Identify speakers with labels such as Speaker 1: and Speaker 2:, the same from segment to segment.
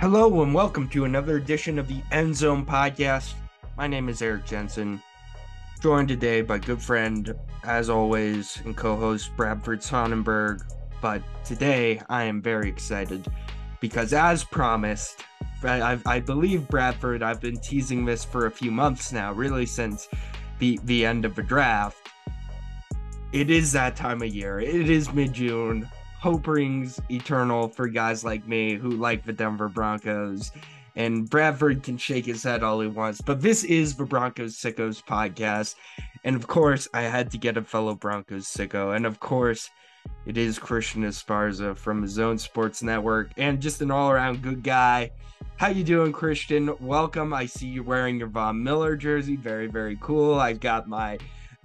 Speaker 1: Hello and welcome to another edition of the End Zone Podcast. My name is Eric Jensen, joined today by good friend, as always, and co-host Bradford Sonnenberg. But today I am very excited because, as promised, I, I believe Bradford. I've been teasing this for a few months now, really since the the end of the draft. It is that time of year. It is mid June hope rings eternal for guys like me who like the Denver Broncos. And Bradford can shake his head all he wants, but this is the Broncos Sickos podcast. And of course, I had to get a fellow Broncos sicko. And of course, it is Christian Esparza from his own sports network and just an all-around good guy. How you doing, Christian? Welcome. I see you're wearing your Von Miller jersey. Very, very cool. I've got my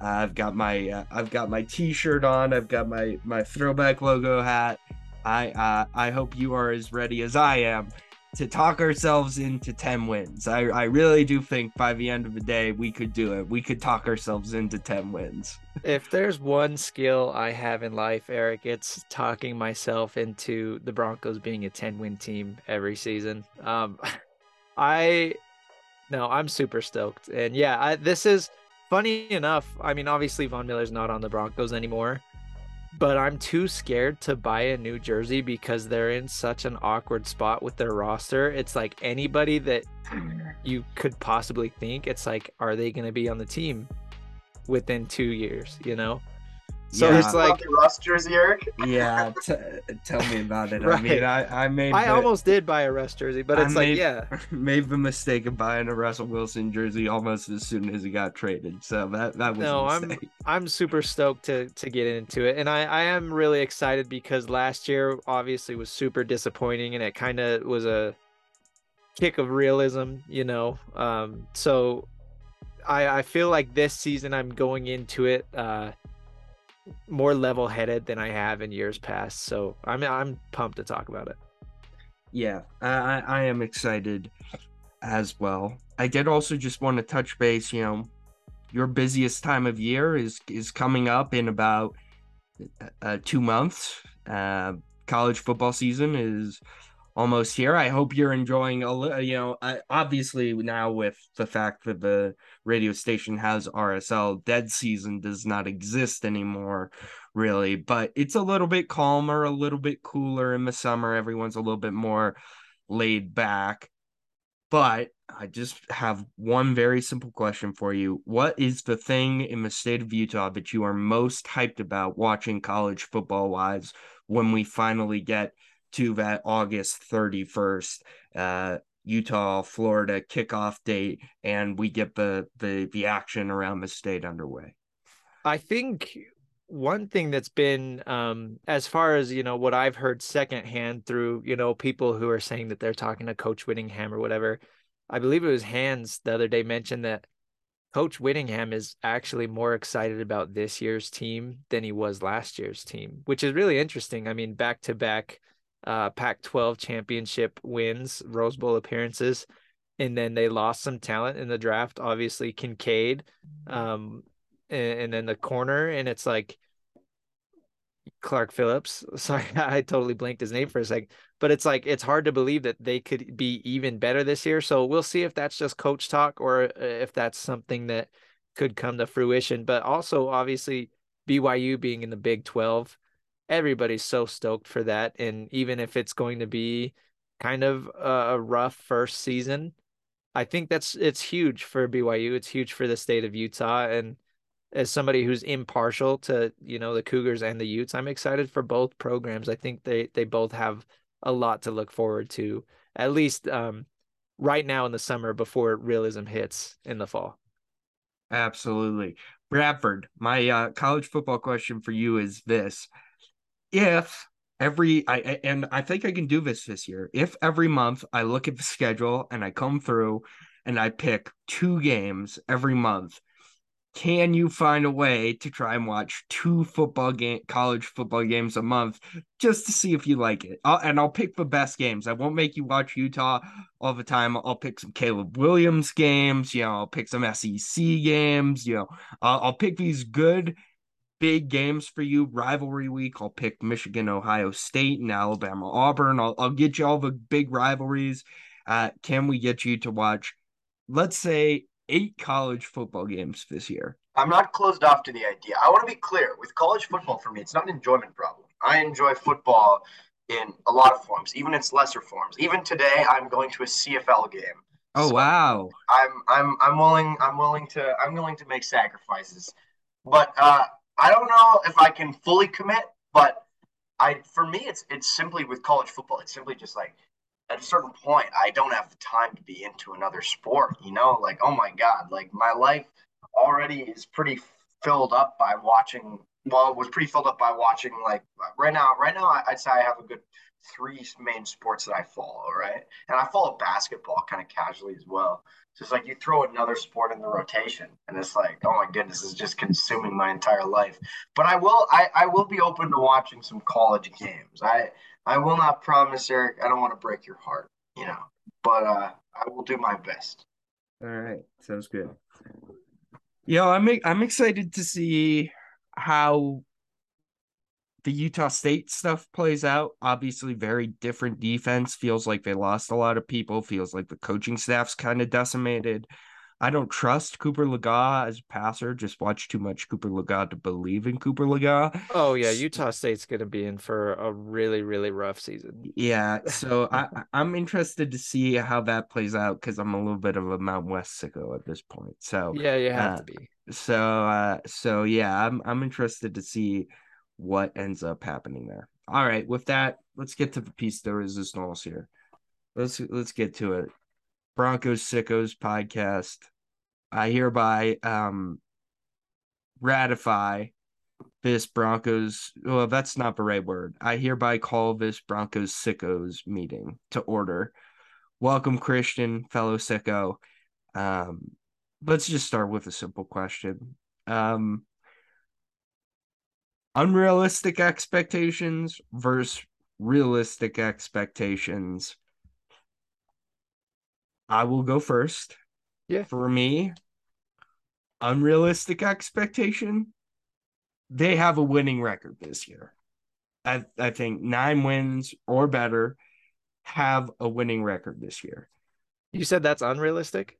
Speaker 1: I've got my uh, I've got my T-shirt on. I've got my my throwback logo hat. I uh, I hope you are as ready as I am to talk ourselves into 10 wins. I, I really do think by the end of the day we could do it. We could talk ourselves into 10 wins.
Speaker 2: if there's one skill I have in life, Eric, it's talking myself into the Broncos being a 10 win team every season. Um I no, I'm super stoked. And yeah, I, this is funny enough, I mean, obviously Von Miller's not on the Broncos anymore, but I'm too scared to buy a new jersey because they're in such an awkward spot with their roster. It's like anybody that you could possibly think, it's like, are they going to be on the team within two years, you know?
Speaker 3: So yeah. it's like Russ jersey, Eric.
Speaker 1: yeah, t- tell me about it. right. I mean, I, I made.
Speaker 2: I the, almost did buy a Russ jersey, but it's I like,
Speaker 1: made,
Speaker 2: yeah,
Speaker 1: made the mistake of buying a Russell Wilson jersey almost as soon as he got traded. So that that was no.
Speaker 2: I'm I'm super stoked to to get into it, and I I am really excited because last year obviously was super disappointing, and it kind of was a kick of realism, you know. Um, so I I feel like this season I'm going into it. Uh, more level headed than I have in years past. So I'm I'm pumped to talk about it.
Speaker 1: Yeah, I I am excited as well. I did also just want to touch base. You know, your busiest time of year is is coming up in about uh, two months. Uh, college football season is almost here. I hope you're enjoying a you know, obviously now with the fact that the radio station has RSL, dead season does not exist anymore, really, but it's a little bit calmer, a little bit cooler in the summer. Everyone's a little bit more laid back. But I just have one very simple question for you. What is the thing in the state of Utah that you are most hyped about watching college football wise when we finally get to that August 31st uh, Utah Florida kickoff date and we get the the the action around the state underway.
Speaker 2: I think one thing that's been um as far as you know what I've heard secondhand through you know people who are saying that they're talking to coach Whittingham or whatever I believe it was Hans the other day mentioned that Coach Whittingham is actually more excited about this year's team than he was last year's team, which is really interesting. I mean, back to back uh, Pac 12 championship wins, Rose Bowl appearances, and then they lost some talent in the draft. Obviously, Kincaid, um, and, and then the corner, and it's like Clark Phillips. Sorry, I totally blanked his name for a second, but it's like it's hard to believe that they could be even better this year. So we'll see if that's just coach talk or uh, if that's something that could come to fruition. But also, obviously, BYU being in the Big 12 everybody's so stoked for that. And even if it's going to be kind of a rough first season, I think that's it's huge for BYU. It's huge for the state of Utah. And as somebody who's impartial to, you know, the Cougars and the Utes, I'm excited for both programs. I think they they both have a lot to look forward to, at least um, right now in the summer before realism hits in the fall.
Speaker 1: Absolutely. Bradford, my uh, college football question for you is this if every I and I think I can do this this year. If every month I look at the schedule and I come through and I pick two games every month, can you find a way to try and watch two football game college football games a month just to see if you like it? I'll, and I'll pick the best games. I won't make you watch Utah all the time. I'll pick some Caleb Williams games. You know, I'll pick some SEC games. You know, I'll, I'll pick these good big games for you. Rivalry week, I'll pick Michigan, Ohio State, and Alabama, Auburn. I'll, I'll get you all the big rivalries. Uh, can we get you to watch, let's say, eight college football games this year?
Speaker 3: I'm not closed off to the idea. I want to be clear with college football for me, it's not an enjoyment problem. I enjoy football in a lot of forms, even its lesser forms. Even today, I'm going to a CFL game.
Speaker 1: Oh so wow!
Speaker 3: I'm I'm I'm willing I'm willing to I'm willing to make sacrifices, but uh, I don't know if I can fully commit. But I for me, it's it's simply with college football. It's simply just like at a certain point, I don't have the time to be into another sport. You know, like oh my god, like my life already is pretty filled up by watching well, it was pretty filled up by watching like right now. Right now, I'd say I have a good three main sports that I follow, right? And I follow basketball kind of casually as well. So it's like you throw another sport in the rotation, and it's like, oh my goodness, this is just consuming my entire life. But I will, I, I will be open to watching some college games. I, I will not promise, Eric. I don't want to break your heart, you know, but uh, I will do my best.
Speaker 1: All right, sounds good. Yeah, I'm I'm excited to see how the Utah State stuff plays out. Obviously, very different defense. Feels like they lost a lot of people. Feels like the coaching staff's kind of decimated. I don't trust Cooper Legas as a passer. Just watch too much Cooper Legas to believe in Cooper Legas.
Speaker 2: Oh yeah, Utah State's going to be in for a really really rough season.
Speaker 1: Yeah, so I I'm interested to see how that plays out because I'm a little bit of a Mount West sicko at this point. So
Speaker 2: yeah, you have uh, to be.
Speaker 1: So uh, so yeah, I'm I'm interested to see what ends up happening there. All right, with that, let's get to the piece de resistance here. Let's let's get to it. Broncos Sickos podcast I hereby um, ratify this Broncos. Well, that's not the right word. I hereby call this Broncos sickos meeting to order. Welcome, Christian, fellow sicko. Um, let's just start with a simple question. Um, unrealistic expectations versus realistic expectations. I will go first.
Speaker 2: Yeah.
Speaker 1: For me, unrealistic expectation, they have a winning record this year. I, I think nine wins or better have a winning record this year.
Speaker 2: You said that's unrealistic?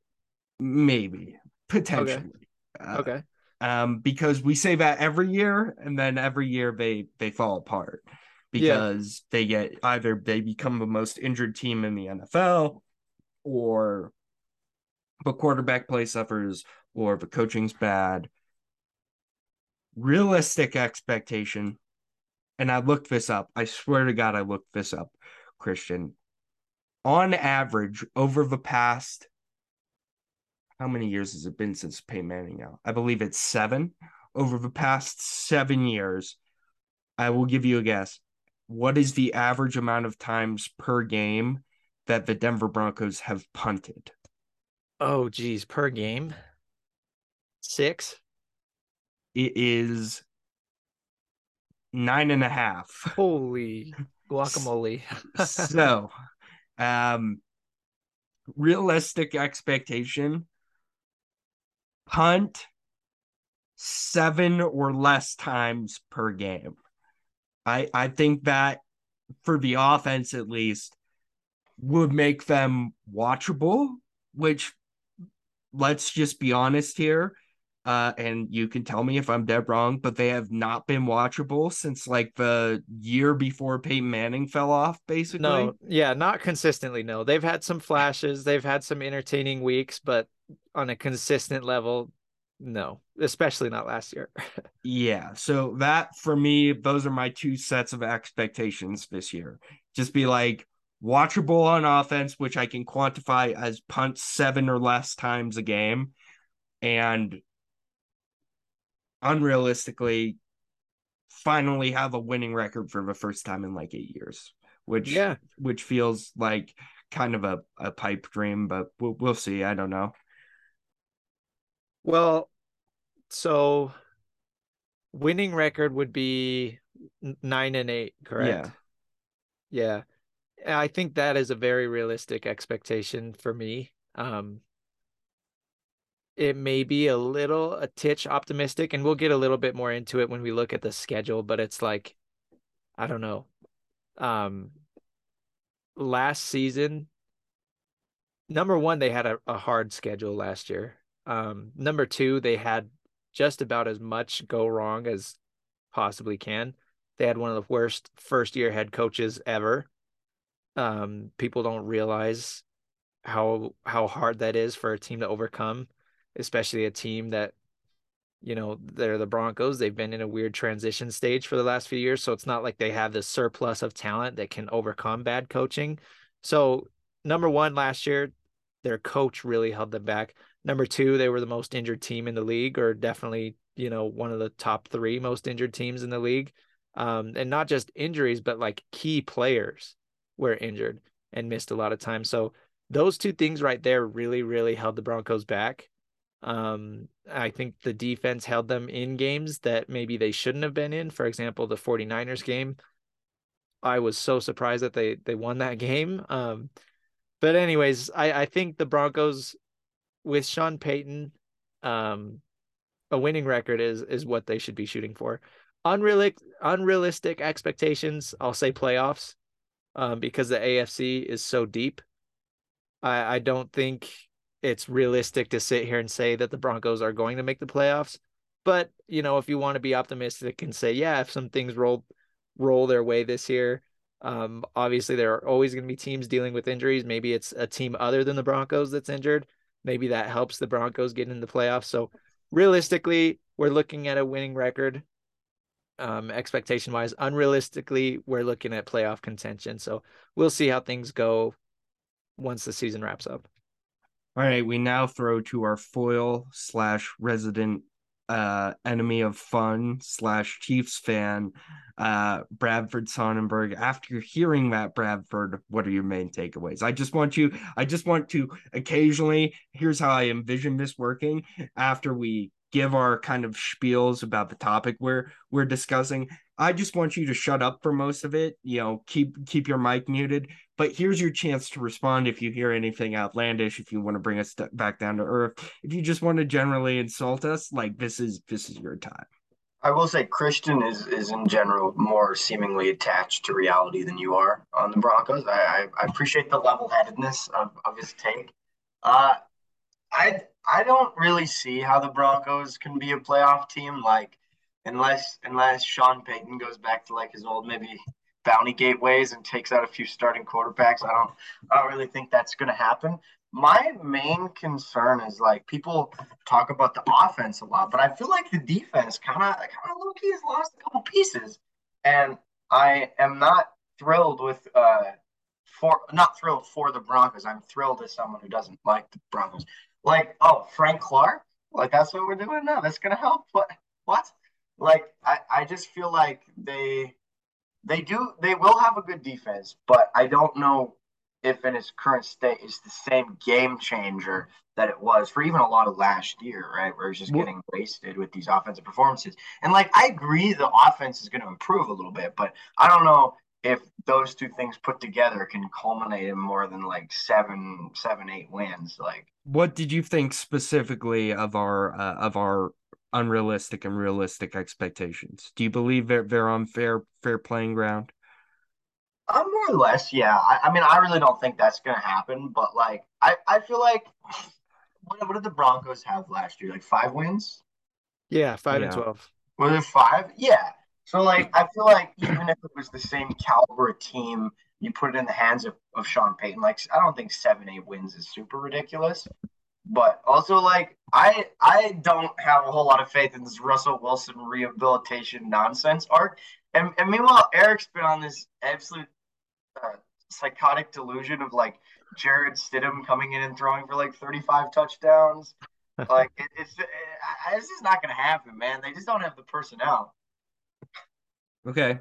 Speaker 1: Maybe, potentially.
Speaker 2: Okay. Uh, okay.
Speaker 1: Um, because we say that every year, and then every year they they fall apart because yeah. they get either they become the most injured team in the NFL, or the quarterback play suffers or the coaching's bad. Realistic expectation, and I looked this up. I swear to God, I looked this up, Christian. On average, over the past, how many years has it been since Peyton Manning now? I believe it's seven. Over the past seven years, I will give you a guess. What is the average amount of times per game that the Denver Broncos have punted?
Speaker 2: Oh, geez, per game, six.
Speaker 1: It is nine and a half.
Speaker 2: Holy guacamole!
Speaker 1: so, um, realistic expectation: punt seven or less times per game. I I think that for the offense at least would make them watchable, which let's just be honest here. Uh, and you can tell me if I'm dead wrong, but they have not been watchable since like the year before Peyton Manning fell off, basically.
Speaker 2: No, yeah, not consistently. No, they've had some flashes, they've had some entertaining weeks, but on a consistent level, no, especially not last year.
Speaker 1: yeah, so that for me, those are my two sets of expectations this year. Just be like, watchable on offense, which I can quantify as punts seven or less times a game, and unrealistically, finally have a winning record for the first time in like eight years, which
Speaker 2: yeah,
Speaker 1: which feels like kind of a, a pipe dream, but we'll, we'll see. I don't know.
Speaker 2: Well, so winning record would be nine and eight, correct? Yeah. Yeah. I think that is a very realistic expectation for me. Um, it may be a little a titch optimistic, and we'll get a little bit more into it when we look at the schedule. But it's like, I don't know. Um, last season, number one, they had a, a hard schedule last year. Um, number two, they had just about as much go wrong as possibly can. They had one of the worst first year head coaches ever. Um, people don't realize how how hard that is for a team to overcome especially a team that you know they're the Broncos. They've been in a weird transition stage for the last few years, so it's not like they have this surplus of talent that can overcome bad coaching. So number one, last year their coach really held them back. Number two, they were the most injured team in the league, or definitely you know one of the top three most injured teams in the league. Um, and not just injuries, but like key players were injured and missed a lot of time. So those two things right there really, really held the Broncos back. Um, I think the defense held them in games that maybe they shouldn't have been in. For example, the 49ers game. I was so surprised that they they won that game. Um, but anyways, I, I think the Broncos with Sean Payton, um, a winning record is is what they should be shooting for. Unrealistic unrealistic expectations, I'll say playoffs, um, because the AFC is so deep. I I don't think it's realistic to sit here and say that the Broncos are going to make the playoffs. But you know, if you want to be optimistic and say, yeah, if some things roll roll their way this year, um, obviously there are always going to be teams dealing with injuries. Maybe it's a team other than the Broncos that's injured. Maybe that helps the Broncos get in the playoffs. So realistically, we're looking at a winning record. Um, expectation wise, unrealistically, we're looking at playoff contention. So we'll see how things go once the season wraps up.
Speaker 1: All right, we now throw to our foil slash resident uh enemy of fun slash Chiefs fan, uh Bradford Sonnenberg. After hearing that, Bradford, what are your main takeaways? I just want you, I just want to occasionally, here's how I envision this working after we give our kind of spiels about the topic we're we're discussing. I just want you to shut up for most of it. You know, keep keep your mic muted. But here's your chance to respond if you hear anything outlandish. If you want to bring us back down to earth. If you just want to generally insult us, like this is this is your time.
Speaker 3: I will say Christian is is in general more seemingly attached to reality than you are on the Broncos. I I, I appreciate the level headedness of, of his take. Uh, I I don't really see how the Broncos can be a playoff team like unless unless Sean Payton goes back to like his old maybe bounty gateways and takes out a few starting quarterbacks. I don't I don't really think that's going to happen. My main concern is like people talk about the offense a lot, but I feel like the defense kind of kind of low key has lost a couple pieces, and I am not thrilled with uh for not thrilled for the Broncos. I'm thrilled as someone who doesn't like the Broncos. Like oh Frank Clark, like that's what we're doing now. That's gonna help. What what? Like I I just feel like they they do they will have a good defense, but I don't know if in its current state it's the same game changer that it was for even a lot of last year, right? Where it's just getting wasted with these offensive performances. And like I agree the offense is going to improve a little bit, but I don't know if those two things put together can culminate in more than like seven, seven, eight wins. Like,
Speaker 1: what did you think specifically of our uh, of our unrealistic and realistic expectations. Do you believe they're, they're on fair fair playing ground?
Speaker 3: Uh, more or less, yeah. I, I mean, I really don't think that's going to happen, but like, I, I feel like what, what did the Broncos have last year? Like five wins?
Speaker 2: Yeah, five yeah. and 12.
Speaker 3: Was it five? Yeah. So, like, I feel like even if it was the same caliber team, you put it in the hands of, of Sean Payton, like, I don't think seven, eight wins is super ridiculous. But also, like I I don't have a whole lot of faith in this Russell Wilson rehabilitation nonsense arc. And, and meanwhile, Eric's been on this absolute uh, psychotic delusion of like Jarrett Stidham coming in and throwing for like 35 touchdowns. like it, it's it, it's just not going to happen, man. They just don't have the personnel.
Speaker 1: Okay.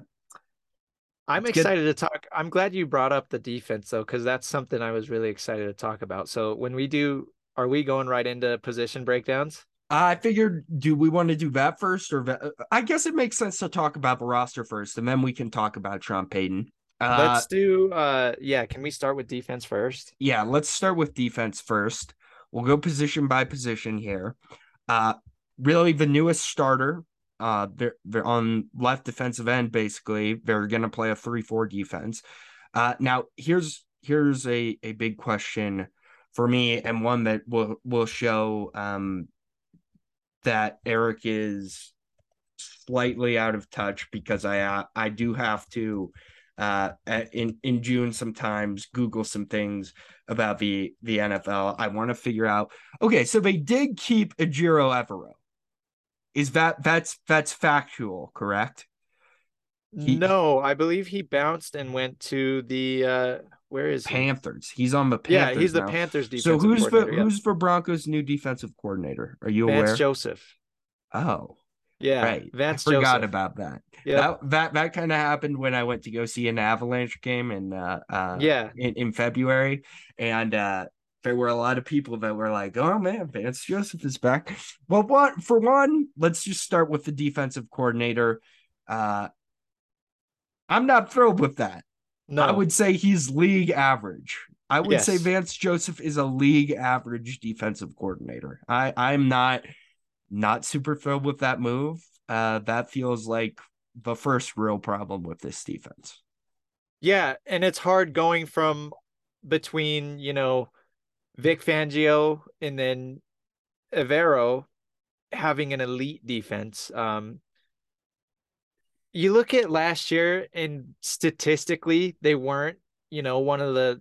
Speaker 2: I'm Let's excited get... to talk. I'm glad you brought up the defense though, because that's something I was really excited to talk about. So when we do are we going right into position breakdowns?
Speaker 1: I figured, do we want to do that first, or I guess it makes sense to talk about the roster first, and then we can talk about Sean Payton.
Speaker 2: Uh, let's do, uh, yeah. Can we start with defense first?
Speaker 1: Yeah, let's start with defense first. We'll go position by position here. Uh, really, the newest starter. Uh, they're they're on left defensive end. Basically, they're gonna play a three-four defense. Uh, now here's here's a a big question for me, and one that will will show um that Eric is slightly out of touch because I uh, I do have to uh in in June sometimes Google some things about the the NFL. I want to figure out. Okay, so they did keep Ejiro Evero. Is that that's that's factual, correct?
Speaker 2: He, no, I believe he bounced and went to the uh where is
Speaker 1: Panthers. He? He's on the Panthers.
Speaker 2: Yeah, he's
Speaker 1: now.
Speaker 2: the Panthers defensive
Speaker 1: So who's the
Speaker 2: yeah.
Speaker 1: who's the Broncos new defensive coordinator? Are you
Speaker 2: Vance
Speaker 1: aware?
Speaker 2: Joseph.
Speaker 1: Oh,
Speaker 2: Yeah,
Speaker 1: right.
Speaker 2: Vance
Speaker 1: I forgot
Speaker 2: Joseph.
Speaker 1: about that.
Speaker 2: Yeah,
Speaker 1: That that that kind of happened when I went to go see an Avalanche game in uh, uh
Speaker 2: yeah,
Speaker 1: in, in February, and uh there were a lot of people that were like, "Oh man, Vance Joseph is back." Well, what for one, let's just start with the defensive coordinator. Uh I'm not thrilled with that.
Speaker 2: no,
Speaker 1: I would say he's league average. I would say Vance Joseph is a league average defensive coordinator. I I'm not not super thrilled with that move. Uh, that feels like the first real problem with this defense.
Speaker 2: Yeah, and it's hard going from between, you know, Vic Fangio and then Evero having an elite defense. Um you look at last year and statistically they weren't, you know, one of the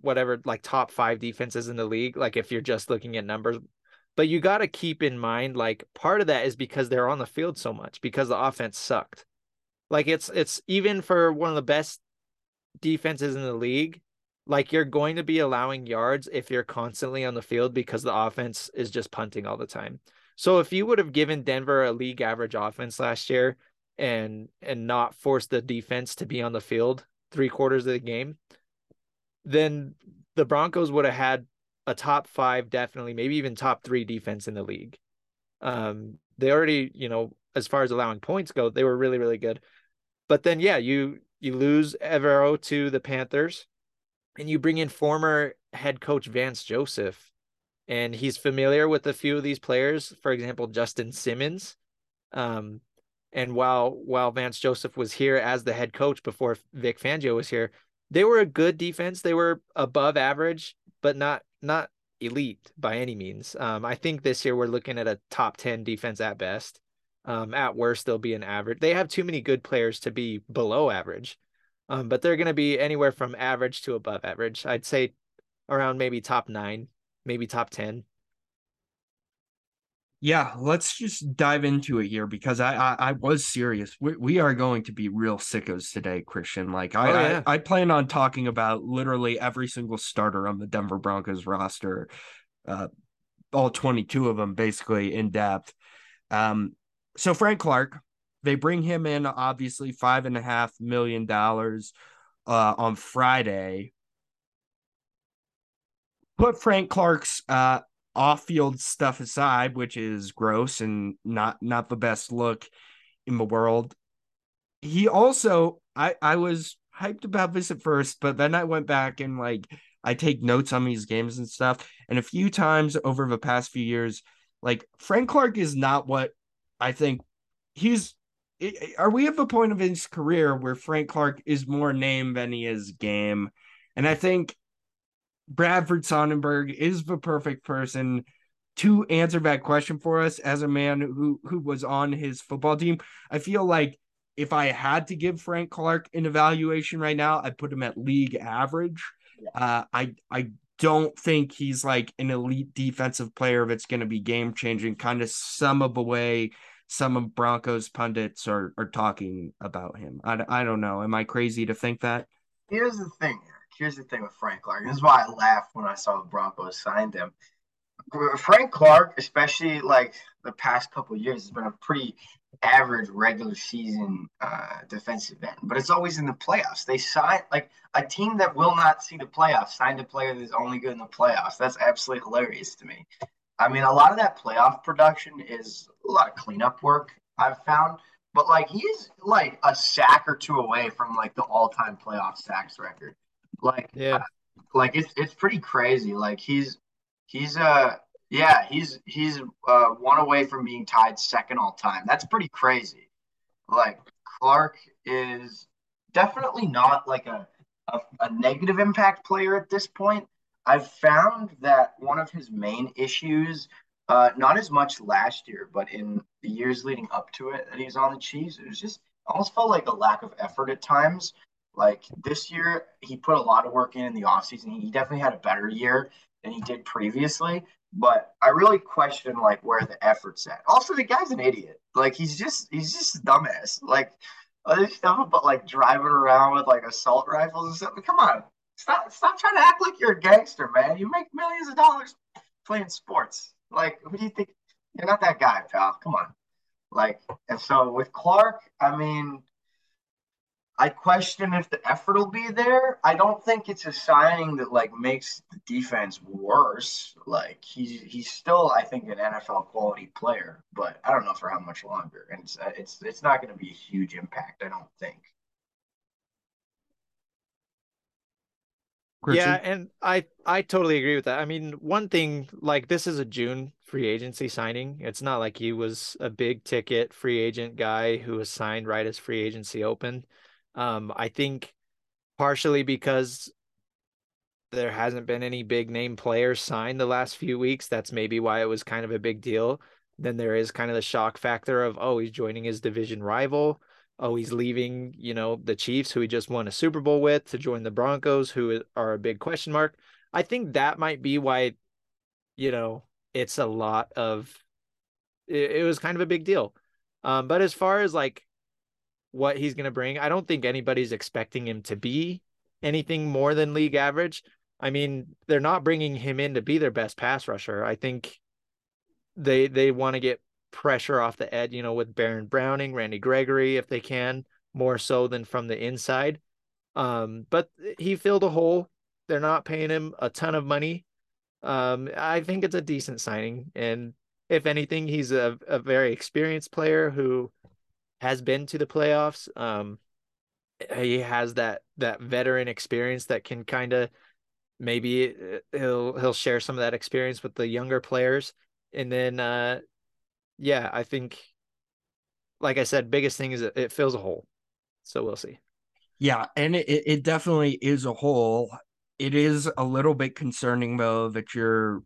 Speaker 2: whatever like top 5 defenses in the league like if you're just looking at numbers. But you got to keep in mind like part of that is because they're on the field so much because the offense sucked. Like it's it's even for one of the best defenses in the league, like you're going to be allowing yards if you're constantly on the field because the offense is just punting all the time. So if you would have given Denver a league average offense last year and and not forced the defense to be on the field three quarters of the game, then the Broncos would have had a top five, definitely, maybe even top three defense in the league. Um, they already, you know, as far as allowing points go, they were really, really good. But then, yeah, you you lose Evero to the Panthers, and you bring in former head coach Vance Joseph, and he's familiar with a few of these players. For example, Justin Simmons. Um, and while while Vance Joseph was here as the head coach before Vic Fangio was here, they were a good defense. They were above average, but not not elite by any means. Um, I think this year we're looking at a top ten defense at best. Um, at worst, they'll be an average. They have too many good players to be below average, um, but they're going to be anywhere from average to above average. I'd say around maybe top nine, maybe top ten.
Speaker 1: Yeah, let's just dive into it here because I I, I was serious. We, we are going to be real sickos today, Christian. Like I,
Speaker 2: Oh, yeah.
Speaker 1: I I plan on talking about literally every single starter on the Denver Broncos roster, uh, all twenty two of them basically in depth. Um, so Frank Clark, they bring him in obviously five and a half million dollars uh, on Friday. Put Frank Clark's uh, off-field stuff aside, which is gross and not not the best look in the world. He also, I I was hyped about this at first, but then I went back and like I take notes on these games and stuff, and a few times over the past few years, like Frank Clark is not what I think he's. Are we at the point of his career where Frank Clark is more name than he is game? And I think Bradford Sonnenberg is the perfect person to answer that question for us as a man who who was on his football team. I feel like if I had to give Frank Clark an evaluation right now, I'd put him at league average. Uh, I I don't think he's like an elite defensive player that's going to be game changing. Kind of some of the way some of Broncos pundits are are talking about him. I, I don't know. Am I crazy to think that?
Speaker 3: Here's the thing. Here's the thing with Frank Clark. This is why I laughed when I saw the Broncos signed him. Frank Clark, especially like the past couple years, has been a pretty average regular season uh, defensive end, but it's always in the playoffs. They sign like a team that will not see the playoffs signed a player that's only good in the playoffs. That's absolutely hilarious to me. I mean, a lot of that playoff production is a lot of cleanup work I've found, but like he's like a sack or two away from like the all-time playoff sacks record. Like,
Speaker 2: Yeah.
Speaker 3: like it's it's pretty crazy. Like he's He's uh yeah, he's he's uh, one away from being tied second all time. That's pretty crazy. Like Clark is definitely not like a, a, a negative impact player at this point. I've found that one of his main issues, uh, not as much last year, but in the years leading up to it that he's on the Chiefs, it was just almost felt like a lack of effort at times. Like this year, he put a lot of work in in the offseason. He definitely had a better year than he did previously. But I really question like where the effort's at. Also, the guy's an idiot. Like he's just he's just a dumbass. Like other stuff about like driving around with like assault rifles and stuff. Come on, stop stop trying to act like you're a gangster, man. You make millions of dollars playing sports. Like, who do you think? You're not that guy, pal. Come on. Like, and so with Clark, I mean, I question if the effort will be there. I don't think it's a signing that like makes the defense worse. Like he's he's still, I think, an NFL quality player, but I don't know for how much longer. And it's it's, it's not going to be a huge impact. I don't think.
Speaker 2: Yeah, and I I totally agree with that. I mean, one thing like this is a June free agency signing. It's not like he was a big ticket free agent guy who was signed right as free agency opened. Um, I think partially because there hasn't been any big name players signed the last few weeks. That's maybe why it was kind of a big deal. Then there is kind of the shock factor of, oh, he's joining his division rival. Oh, he's leaving, you know, the Chiefs, who he just won a Super Bowl with, to join the Broncos, who are a big question mark. I think that might be why, you know, it's a lot of, it, it was kind of a big deal. Um, but as far as like what he's going to bring. I don't think anybody's expecting him to be anything more than league average. I mean, they're not bringing him in to be their best pass rusher. I think they they want to get pressure off the edge, you know, with Baron Browning, Randy Gregory, if they can, more so than from the inside. Um, but he filled a hole. They're not paying him a ton of money. Um, I think it's a decent signing, and if anything, he's a, a very experienced player who has been to the playoffs. Um, he has that that veteran experience that can kind of maybe uh, he'll he'll share some of that experience with the younger players, and then uh, yeah, I think like I said, biggest thing is it, fills a hole. So we'll see.
Speaker 1: Yeah, and it, it definitely is a hole. It is a little bit concerning though that you're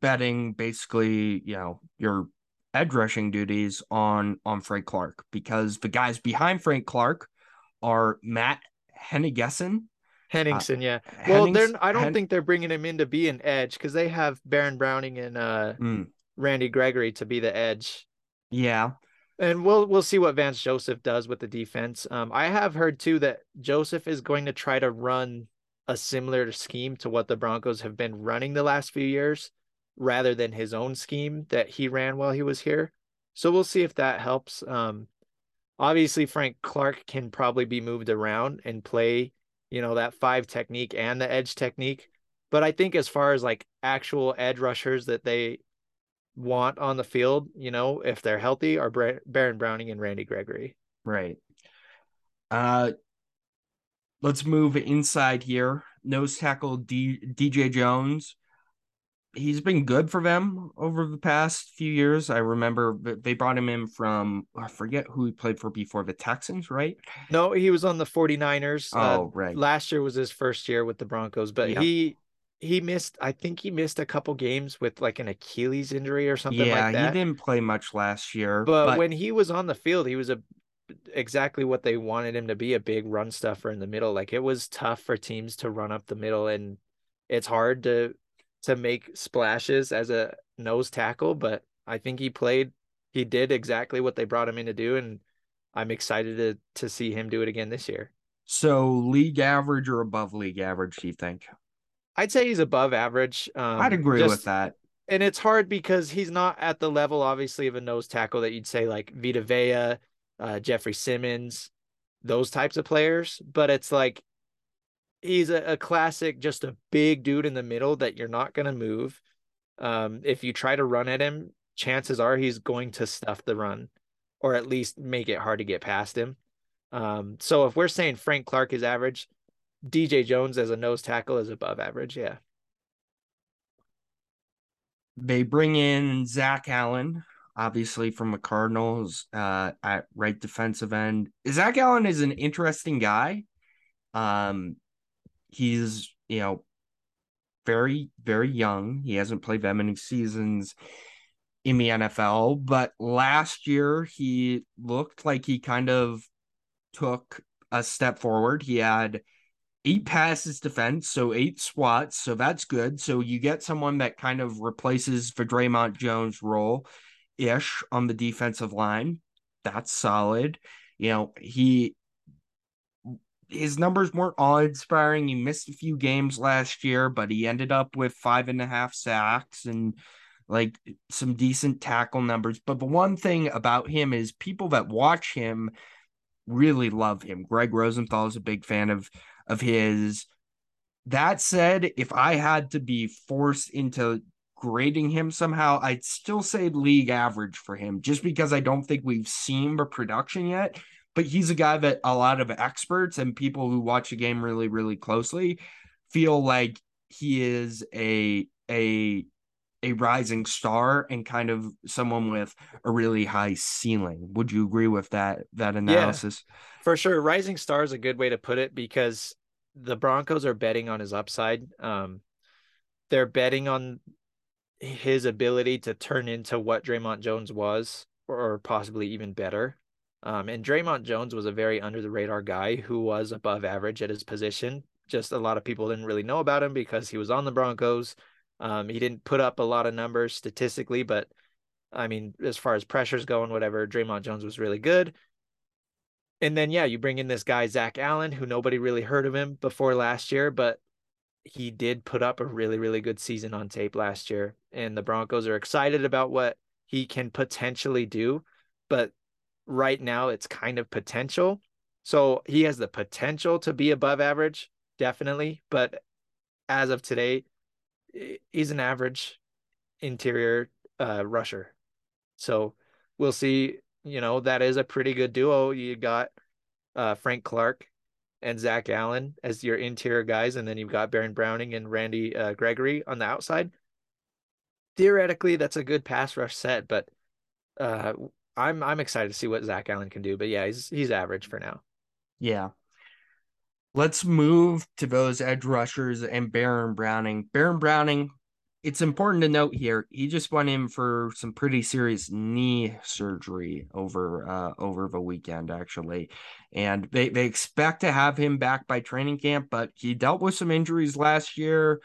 Speaker 1: betting basically, you know, your edge rushing duties on on Frank Clark because the guys behind Frank Clark are Matt Henningsen.
Speaker 2: Henningsen, uh, yeah. Well, they're I don't Hen- think they're bringing him in to be an edge because they have Baron Browning and uh, mm. Randy Gregory to be the edge.
Speaker 1: Yeah.
Speaker 2: And we'll we'll see what Vance Joseph does with the defense. Um, I have heard too that Joseph is going to try to run a similar scheme to what the Broncos have been running the last few years rather than his own scheme that he ran while he was here. So we'll see if that helps. Um, obviously, Frank Clark can probably be moved around and play, you know, that five technique and the edge technique. But I think as far as like actual edge rushers that they want on the field, you know, if they're healthy, are Baron Browning and Randy Gregory.
Speaker 1: Right. Uh, let's move inside here. Nose tackle D- DJ Jones he's been good for them over the past few years. I remember they brought him in from I forget who he played for before the Texans, right?
Speaker 2: No, he was on the 49ers.
Speaker 1: Oh, uh, right.
Speaker 2: Last year was his first year with the Broncos, but yeah. he he missed I think he missed a couple games with like an Achilles injury or something like that. yeah, like
Speaker 1: he didn't play much last year.
Speaker 2: But, but when he was on the field, he was a exactly what they wanted him to be, a big run stuffer in the middle. Like it was tough for teams to run up the middle and it's hard to to make splashes as a nose tackle, but I think he played he did exactly what they brought him in to do and I'm excited to to see him do it again this year.
Speaker 1: So league average or above league average, do you think?
Speaker 2: I'd say he's above average. Um,
Speaker 1: I'd agree just, with that.
Speaker 2: And it's hard because he's not at the level, obviously, of a nose tackle that you'd say like Vita Vea, uh, Jeffery Simmons, those types of players. But it's like he's a, a, classic, just a big dude in the middle that you're not going to move. Um, if you try to run at him, chances are he's going to stuff the run or at least make it hard to get past him. Um, so if we're saying Frank Clark is average, DJ Jones as a nose tackle is above average. Yeah.
Speaker 1: they bring in Zach Allen, obviously from the Cardinals, uh, at right defensive end. Zach Allen is an interesting guy. Um, he's you know very very young. He hasn't played that many seasons in the NFL, but last year he looked like he kind of took a step forward. He had eight passes defense, so eight swats, so that's good. So you get someone that kind of replaces for Dre'Mont Jones' role ish on the defensive line. That's solid. You know, he his numbers weren't all inspiring. He missed a few games last year, but he ended up with five and a half sacks and like some decent tackle numbers. But the one thing about him is people that watch him really love him. Gregg Rosenthal is a big fan of of his. That said, if I had to be forced into grading him somehow, I'd still say league average for him, just because I don't think we've seen the production yet. But he's a guy that a lot of experts and people who watch the game really, really closely feel like he is a a a rising star and kind of someone with a really high ceiling. Would you agree with that that analysis?
Speaker 2: Yeah, for sure. Rising star is a good way to put it because the Broncos are betting on his upside. Um, they're betting on his ability to turn into what Dre'Mont Jones was, or possibly even better. Um, and Dre'Mont Jones was a very under the radar guy who was above average at his position. Just a lot of people didn't really know about him because he was on the Broncos um, he didn't put up a lot of numbers statistically, but I mean, as far as pressures going, whatever, Dre'Mont Jones was really good. And then, yeah, you bring in this guy, Zach Allen, who nobody really heard of him before last year, but he did put up a really, really good season on tape last year. And the Broncos are excited about what he can potentially do. But right now, it's kind of potential. So he has the potential to be above average, definitely. But as of today, he's an average interior uh, rusher. So we'll see. You know, that is a pretty good duo. You got uh, Frank Clark and Zach Allen as your interior guys, and then you've got Baron Browning and Randy uh, Gregory on the outside. Theoretically, that's a good pass rush set, but uh, I'm I'm excited to see what Zach Allen can do. But yeah, he's he's average for now.
Speaker 1: Yeah, Let's move to those edge rushers and Baron Browning. Baron Browning, it's important to note here, he just went in for some pretty serious knee surgery over uh, over the weekend, actually. And they, they expect to have him back by training camp, but he dealt with some injuries last year.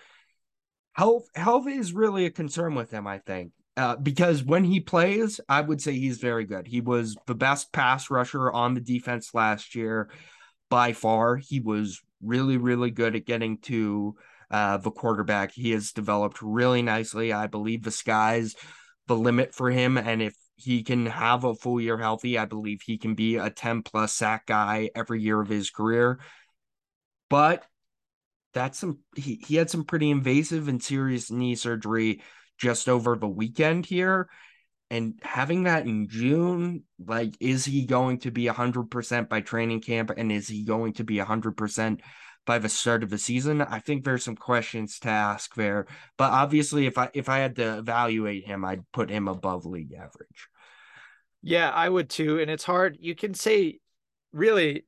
Speaker 1: Health health is really a concern with him, I think. Uh, because when he plays, I would say he's very good. He was the best pass rusher on the defense last year by far. He was really, really good at getting to uh, the quarterback. He has developed really nicely. I believe the sky's the limit for him. And if he can have a full year healthy, I believe he can be a 10 plus sack guy every year of his career. But that's some he, he had some pretty invasive and serious knee surgery just over the weekend here and having that in June, like, is he going to be 100% by training camp? And is he going to be 100% by the start of the season? I think there's some questions to ask there. But obviously, if I if I had to evaluate him, I'd put him above league average.
Speaker 2: Yeah, I would too. And it's hard. You can say, really,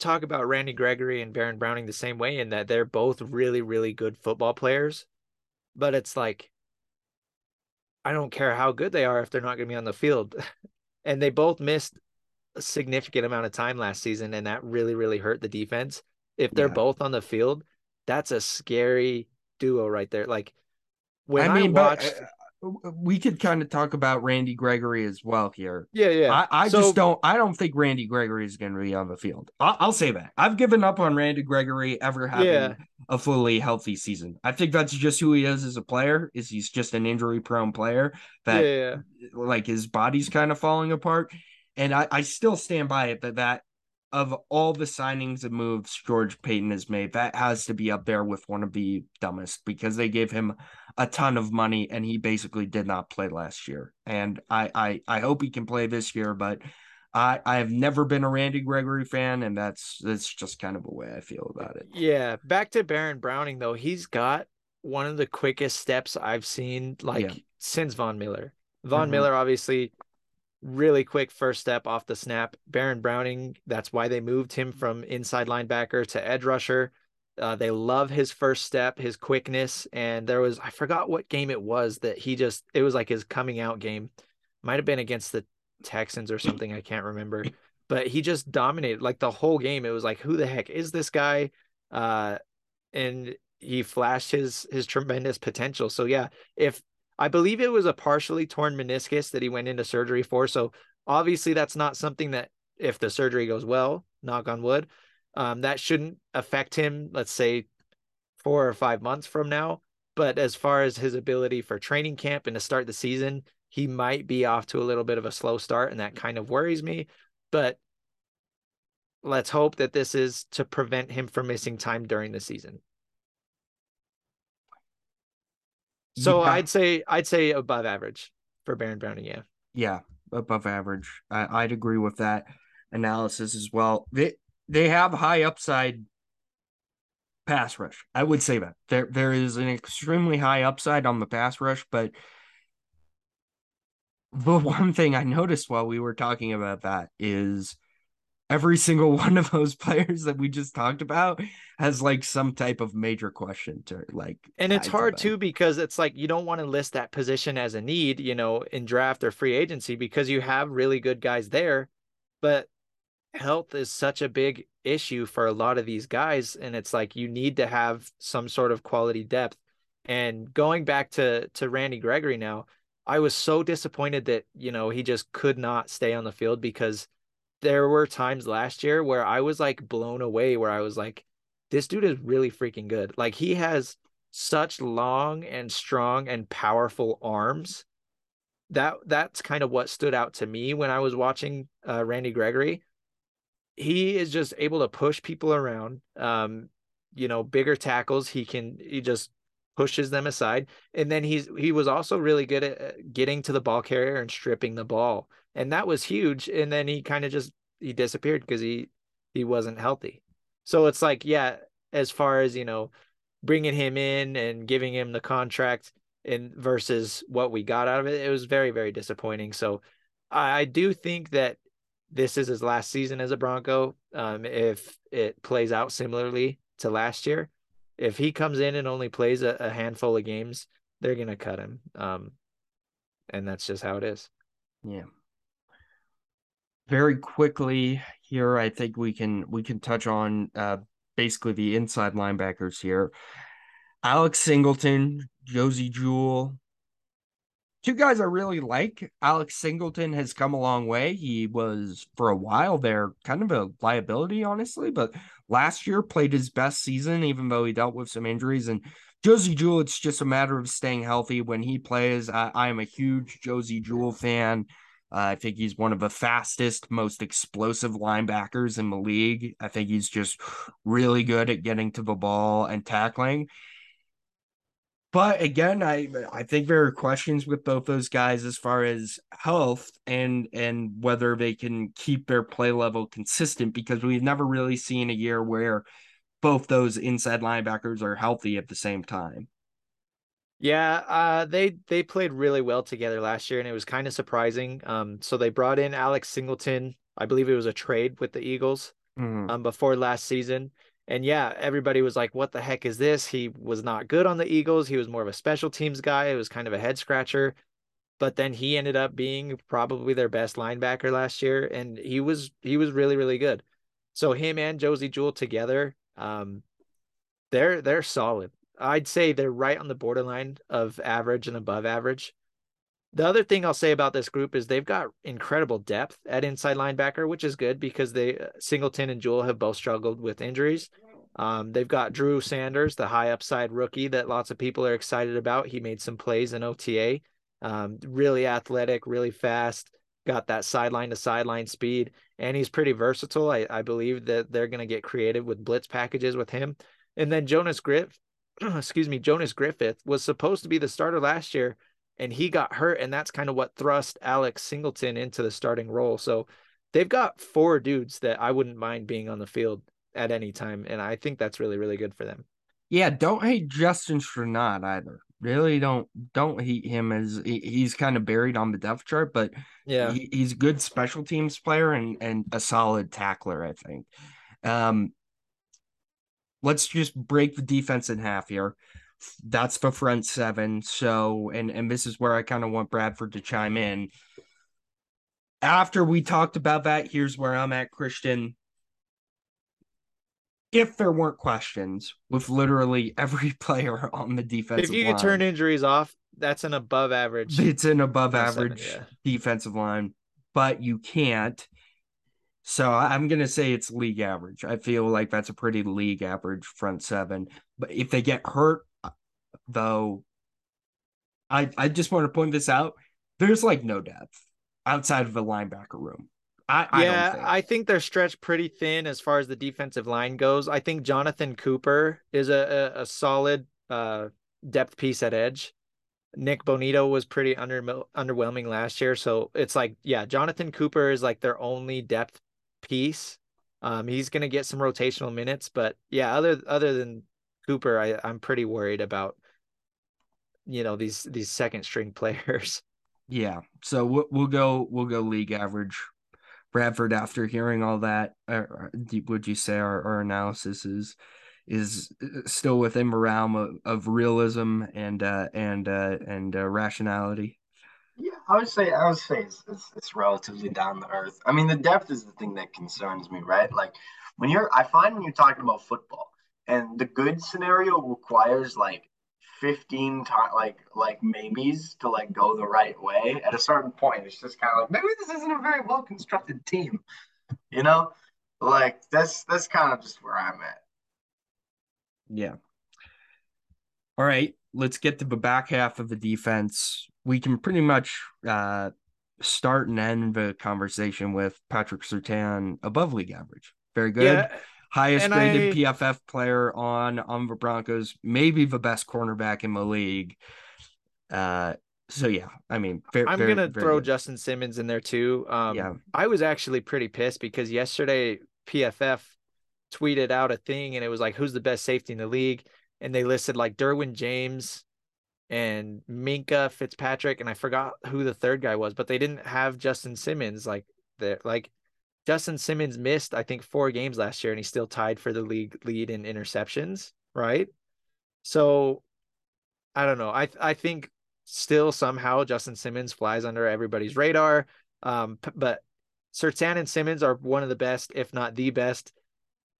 Speaker 2: talk about Randy Gregory and Baron Browning the same way in that they're both really, really good football players. But it's like, I don't care how good they are if they're not going to be on the field. and they both missed a significant amount of time last season, and that really, really hurt the defense. If they're yeah. both on the field, that's a scary duo right there. Like when I, mean, I watched. But, uh,
Speaker 1: we could kind of talk about Randy Gregory as well here.
Speaker 2: Yeah, yeah.
Speaker 1: I, I so, just don't. I don't think Randy Gregory is going to be on the field. I'll, I'll, say that. I've given up on Randy Gregory ever having yeah. a fully healthy season. I think that's just who he is as a player. Is he's just an injury prone player that, yeah, yeah. like, his body's kind of falling apart. And I, I still stand by it that that of all the signings and moves George Paton has made, that has to be up there with one of the dumbest because they gave him a ton of money and he basically did not play last year. And I I, I hope he can play this year, but I I have never been a Randy Gregory fan, and that's that's just kind of a way I feel about it.
Speaker 2: Yeah, back to Baron Browning though, he's got one of the quickest steps I've seen like
Speaker 1: Yeah.
Speaker 2: since Von Miller. Von
Speaker 1: Mhm.
Speaker 2: Miller obviously really quick first step off the snap. Baron Browning, that's why they moved him from inside linebacker to edge rusher. Uh, they love his first step, his quickness, and there was I forgot what game it was that he just it was like his coming out game. Might have been against the Texans or something, I can't remember. But he just dominated like the whole game. It was like who the heck is this guy? Uh and he flashed his his tremendous potential. So yeah, if I believe it was a partially torn meniscus that he went into surgery for. So obviously that's not something that if the surgery goes well, knock on wood, um, that shouldn't affect him, let's say four or five months from now. But as far as his ability for training camp and to start the season, he might be off to a little bit of a slow start, and that kind of worries me. But let's hope that this is to prevent him from missing time during the season. So. I'd say I'd say above average for Baron Browning, yeah.
Speaker 1: Yeah, above average. I, I'd agree with that analysis as well. They they have high upside pass rush. I would say that there there is an extremely high upside on the pass rush, but the one thing I noticed while we were talking about that is every single one of those players that we just talked about has like some type of major question to like
Speaker 2: And it's
Speaker 1: to
Speaker 2: hard too because it's like you don't want to list that position as a need, you know, in draft or free agency because you have really good guys there, but health is such a big issue for a lot of these guys and it's like you need to have some sort of quality depth. And going back to to Randy Gregory now, I was so disappointed that, you know, he just could not stay on the field because there were times last year where I was like blown away where I was like this dude is really freaking good. Like he has such long and strong and powerful arms. That that's kind of what stood out to me when I was watching uh, Randy Gregory. He is just able to push people around. Um, you know, bigger tackles. He can he just pushes them aside, and then he's he was also really good at uh, getting to the ball carrier and stripping the ball, and that was huge. And then he kind of just he disappeared because he he wasn't healthy. So it's like, yeah, as far as, you know, bringing him in and giving him the contract and versus what we got out of it, it was very, very disappointing. So I, do think that this is his last season as a Bronco. Um, if it plays out similarly to last year, if he comes in and only plays a, a handful of games, they're to cut him. Um, and that's just how it is.
Speaker 1: Yeah. Very quickly here, I think we can we can touch on uh basically the inside linebackers here. Alex Singleton, Josey Jewell. Two guys I really like. Alex Singleton has come a long way. He was for a while there kind of a liability, honestly, but last year played his best season, even though he dealt with some injuries. And Josey Jewell, it's just a matter of staying healthy when he plays. I, I am a huge Josey Jewell fan. Uh, I think he's one of the fastest, most explosive linebackers in the league. I think he's just really good at getting to the ball and tackling. But again, I I think there are questions with both those guys as far as health and and whether they can keep their play level consistent because we've never really seen a year where both those inside linebackers are healthy at the same time.
Speaker 2: Yeah, uh, they they played really well together last year, and it was kind of surprising. Um, so they brought in Alex Singleton. I believe it was a trade with the Eagles
Speaker 1: Mhm.
Speaker 2: um before last season. And yeah, everybody was like, "What the heck is this?" He was not good on the Eagles. He was more of a special teams guy. It was kind of a head scratcher. But then he ended up being probably their best linebacker last year, and he was he was really really good. So him and Josey Jewell together, um, they're they're solid. I'd say they're right on the borderline of average and above average. The other thing I'll say about this group is they've got incredible depth at inside linebacker, which is good because they uh, Singleton and Jewell have both struggled with injuries. Um, they've got Drew Sanders, the high upside rookie that lots of people are excited about. He made some plays in OTA. Um, really athletic, really fast, got that sideline to sideline speed, and he's pretty versatile. I, I believe that they're going to get creative with blitz packages with him. And then Jonas Griff, excuse me, Jonas Griffith was supposed to be the starter last year, and he got hurt, and that's kind of what thrust Alex Singleton into the starting role. So they've got four dudes that I wouldn't mind being on the field at any time, and I think that's really really good for them.
Speaker 1: Yeah, don't hate Justin Strnad either. Really don't don't hate him as he, he's kind of buried on the depth chart, but
Speaker 2: Yeah.
Speaker 1: he, he's a good special teams player and and a solid tackler, I think. Um let's just break the defense in half here. That's the front seven. So and and this is where I kind of want Bradford to chime in. After we talked about that, here's where I'm at, Christian if there weren't questions with literally every player on the defensive
Speaker 2: If you
Speaker 1: line,
Speaker 2: could turn injuries off, that's an above average.
Speaker 1: it's an above
Speaker 2: front seven,
Speaker 1: average
Speaker 2: yeah.
Speaker 1: defensive line, but you can't. So I'm gonna say it's league average. I feel like that's a pretty league average front seven. But if they get hurt, uh, though, I I just want to point this out. There's like no depth outside of the linebacker room. I, I
Speaker 2: yeah,
Speaker 1: don't think.
Speaker 2: I think they're stretched pretty thin as far as the defensive line goes. I think Jonathan Cooper is a, a, a solid uh, depth piece at edge. Nik Bonitto was pretty under underwhelming last year, so it's like, yeah, Jonathan Cooper is like their only depth piece. Um, he's gonna get some rotational minutes, but yeah, other other than Cooper, I, I'm pretty worried about you know these these second string players.
Speaker 1: Yeah. So we'll, we'll go we'll go league average. Bradford, after hearing all that, would you say our, our analysis is is uh, still within the realm of, of realism and uh, and uh, and uh, rationality?
Speaker 3: Yeah, I would say I would say it's, it's it's relatively down to earth. I mean, the depth is the thing that concerns me, right? Like when you're, I find when you're talking about football, and the good scenario requires like 15 times like like maybes to like go the right way at a certain point it's just kind of like maybe this isn't a very well constructed team you know like that's that's kind of just where i'm at
Speaker 1: Yeah. All right, let's get to the back half of the defense. We can pretty much uh, start and end the conversation with Patrick Surtain above league average. Very good.
Speaker 2: Yeah,
Speaker 1: highest graded
Speaker 2: I-
Speaker 1: PFF player on on the Broncos, maybe the best cornerback in the league. Uh, so yeah, I mean, very,
Speaker 2: I'm
Speaker 1: very,
Speaker 2: gonna
Speaker 1: very
Speaker 2: throw
Speaker 1: good.
Speaker 2: Justin Simmons in there too. Um,
Speaker 1: Yeah.
Speaker 2: I was actually pretty pissed because yesterday PFF tweeted out a thing and it was like, "Who's the best safety in the league?" And they listed like Derwin James and Minkah Fitzpatrick, and I forgot who the third guy was, but they didn't have Justin Simmons like there. Like Justin Simmons missed, I think, four games last year, and he's still tied for the league lead in interceptions, right? So I don't know. I I think still somehow Justin Simmons flies under everybody's radar. Um, but Surtain and Simmons are one of the best, if not the best,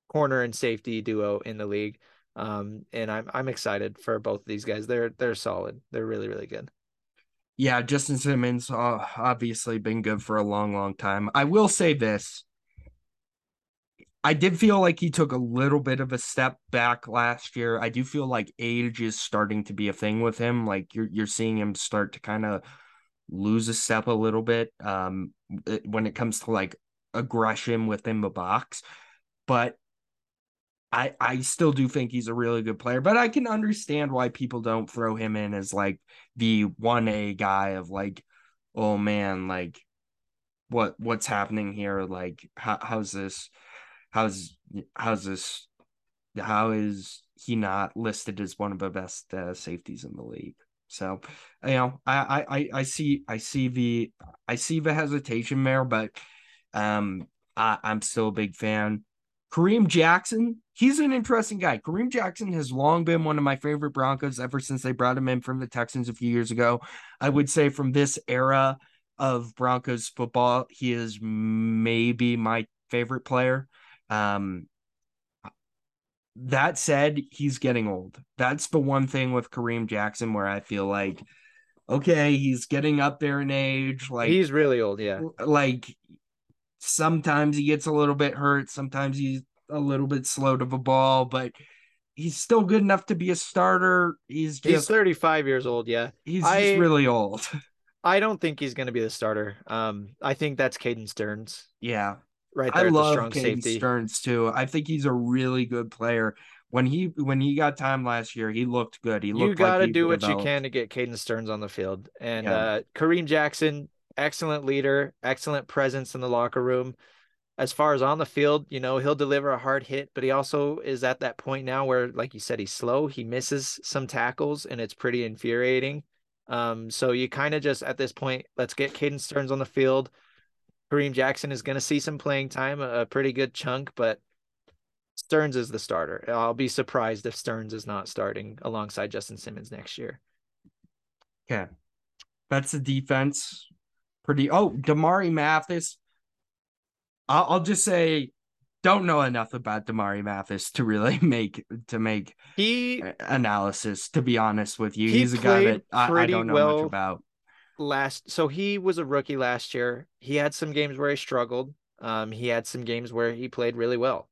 Speaker 2: corner and safety duo in the league. Um, and I'm I'm excited for both of these guys. They're they're solid. They're really really good.
Speaker 1: Yeah, Justin Simmons uh, obviously been good for a long, long time. I will say this. I did feel like he took a little bit of a step back last year. I do feel like age is starting to be a thing with him. Like you're you're seeing him start to kind of lose a step a little bit um when it comes to like aggression within the box. But I I still do think he's a really good player, but I can understand why people don't throw him in as like the 1A guy of like, oh man, like what what's happening here? Like how how's this how's how's this how is he not listed as one of the best uh, safeties in the league? So, you know, I I I see I see the I see the hesitation there, but um I, I'm still a big fan. Kareem Jackson, he's an interesting guy. Kareem Jackson has long been one of my favorite Broncos ever since they brought him in from the Texans a few years ago. I would say from this era of Broncos football, he is maybe my favorite player. Um, that said, he's getting old. That's the one thing with Kareem Jackson where I feel like, okay, he's getting up there in age. Like
Speaker 2: He's really old, yeah.
Speaker 1: like sometimes he gets a little bit hurt, sometimes he's a little bit slow to the ball, but he's still good enough to be a starter. He's
Speaker 2: He's
Speaker 1: just
Speaker 2: 35 years old, yeah.
Speaker 1: he's
Speaker 2: I-
Speaker 1: really old.
Speaker 2: I don't think he's going to be the starter. Um, I think that's Caden Sterns
Speaker 1: yeah.
Speaker 2: right
Speaker 1: I
Speaker 2: there the
Speaker 1: love
Speaker 2: strong
Speaker 1: Caden
Speaker 2: safety.
Speaker 1: Sterns too. I think he's a really good player. When he when he got time last year, he looked good. He looked.
Speaker 2: You got to
Speaker 1: like
Speaker 2: do what you can to get Caden Sterns on the field. And
Speaker 1: Yeah.
Speaker 2: uh, Kareem Jackson, excellent leader, excellent presence in the locker room. as far as on the field, you know, he'll deliver a hard hit, but he also is at that point now where, like you said, he's slow. He misses some tackles, and it's pretty infuriating. Um, so you kind of just at this point, let's get Caden Sterns on the field. Kareem Jackson is going to see some playing time, a, a pretty good chunk, but Sterns is the starter. I'll be surprised if Sterns is not starting alongside Justin Simmons next year.
Speaker 1: Okay. That's the defense. Pretty. Oh, Damari Mathis. I'll, I'll just say, don't know enough about Damari Mathis to really make to make
Speaker 2: he
Speaker 1: analysis. To be honest with you, he he's a guy that I, I don't know well much about.
Speaker 2: Last, so he was a rookie last year. He had some games where he struggled. Um, he had some games where he played really well.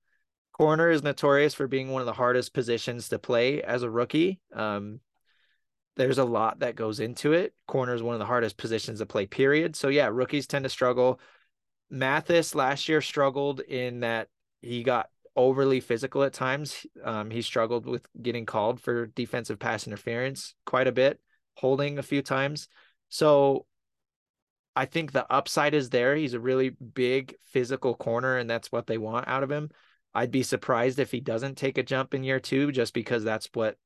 Speaker 2: Corner is notorious for being one of the hardest positions to play as a rookie. Um, there's a lot that goes into it. Corner is one of the hardest positions to play, period. So, yeah, rookies tend to struggle. Mathis last year struggled in that he got overly physical at times. Um, he struggled with getting called for defensive pass interference quite a bit, holding a few times. So, I think the upside is there. He's a really big physical corner, and that's what they want out of him. I'd be surprised if he doesn't take a jump in year two, just because that's what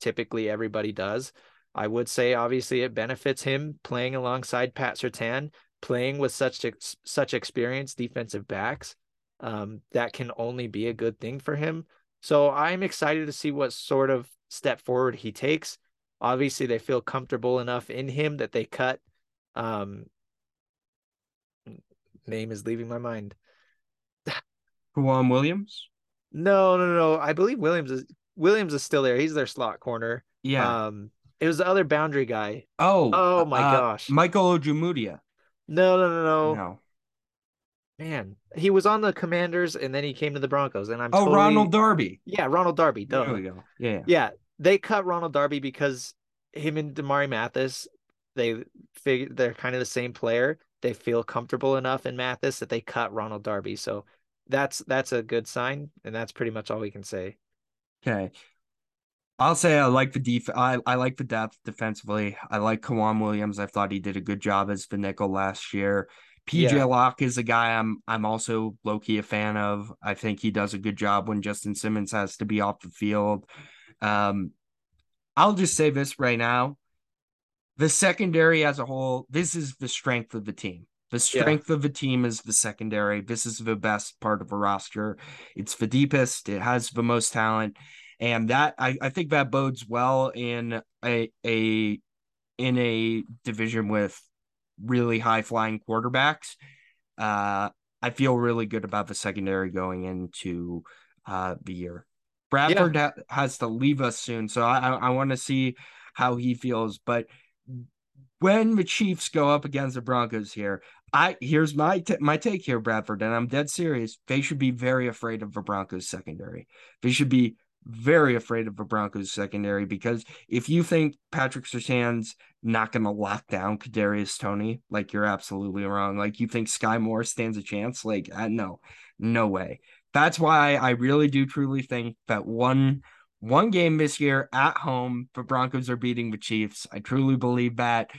Speaker 2: typically everybody does. I would say obviously it benefits him playing alongside Pat Surtain, playing with such such experienced defensive backs. Um, that can only be a good thing for him. So I'm excited to see what sort of step forward he takes. Obviously, they feel comfortable enough in him that they cut. Um, name is leaving my mind.
Speaker 1: K'Waun Williams?
Speaker 2: No, no, no. I believe Williams is Williams is still there. He's their slot corner.
Speaker 1: Yeah.
Speaker 2: Um, it was the other boundary guy.
Speaker 1: Oh,
Speaker 2: oh my uh, gosh,
Speaker 1: Michael Ojemudia.
Speaker 2: No, no, no, no.
Speaker 1: No.
Speaker 2: Man, he was on the Commanders and then he came to the Broncos. And I'm
Speaker 1: oh
Speaker 2: totally...
Speaker 1: Ronald Darby.
Speaker 2: Yeah, Ronald Darby. Duh.
Speaker 1: There we go. Yeah,
Speaker 2: yeah. They cut Ronald Darby because him and Damari Mathis, they figure they're kind of the same player. They feel comfortable enough in Mathis that they cut Ronald Darby. So that's that's a good sign, and that's pretty much all we can say.
Speaker 1: Okay. I'll say I like the def I, I like the depth defensively. I like K'Waun Williams. I thought he did a good job as the nickel last year. PJ yeah. Locke is a guy I'm I'm also low key a fan of. I think he does a good job when Justin Simmons has to be off the field. Um, I'll just say this right now: the secondary as a whole, this is the strength of the team. The strength yeah. of the team is the secondary. This is the best part of a roster. It's the deepest. It has the most talent, and that I, I think that bodes well in a a in a division with really high flying quarterbacks. Uh, I feel really good about the secondary going into uh, the year. Bradford yeah. ha- has to leave us soon, so I I, I want to see how he feels, but when the Chiefs go up against the Broncos here, I here's my t- my take here, Bradford, and I'm dead serious. They should be very afraid of the Broncos secondary. They should be very afraid of the Broncos secondary because if you think Patrick Surtain's not going to lock down Kadarius Toney, like you're absolutely wrong. Like you think Skyy Moore stands a chance, like uh, no, no way. That's why I really do truly think that one one game this year at home, the Broncos are beating the Chiefs. I truly believe that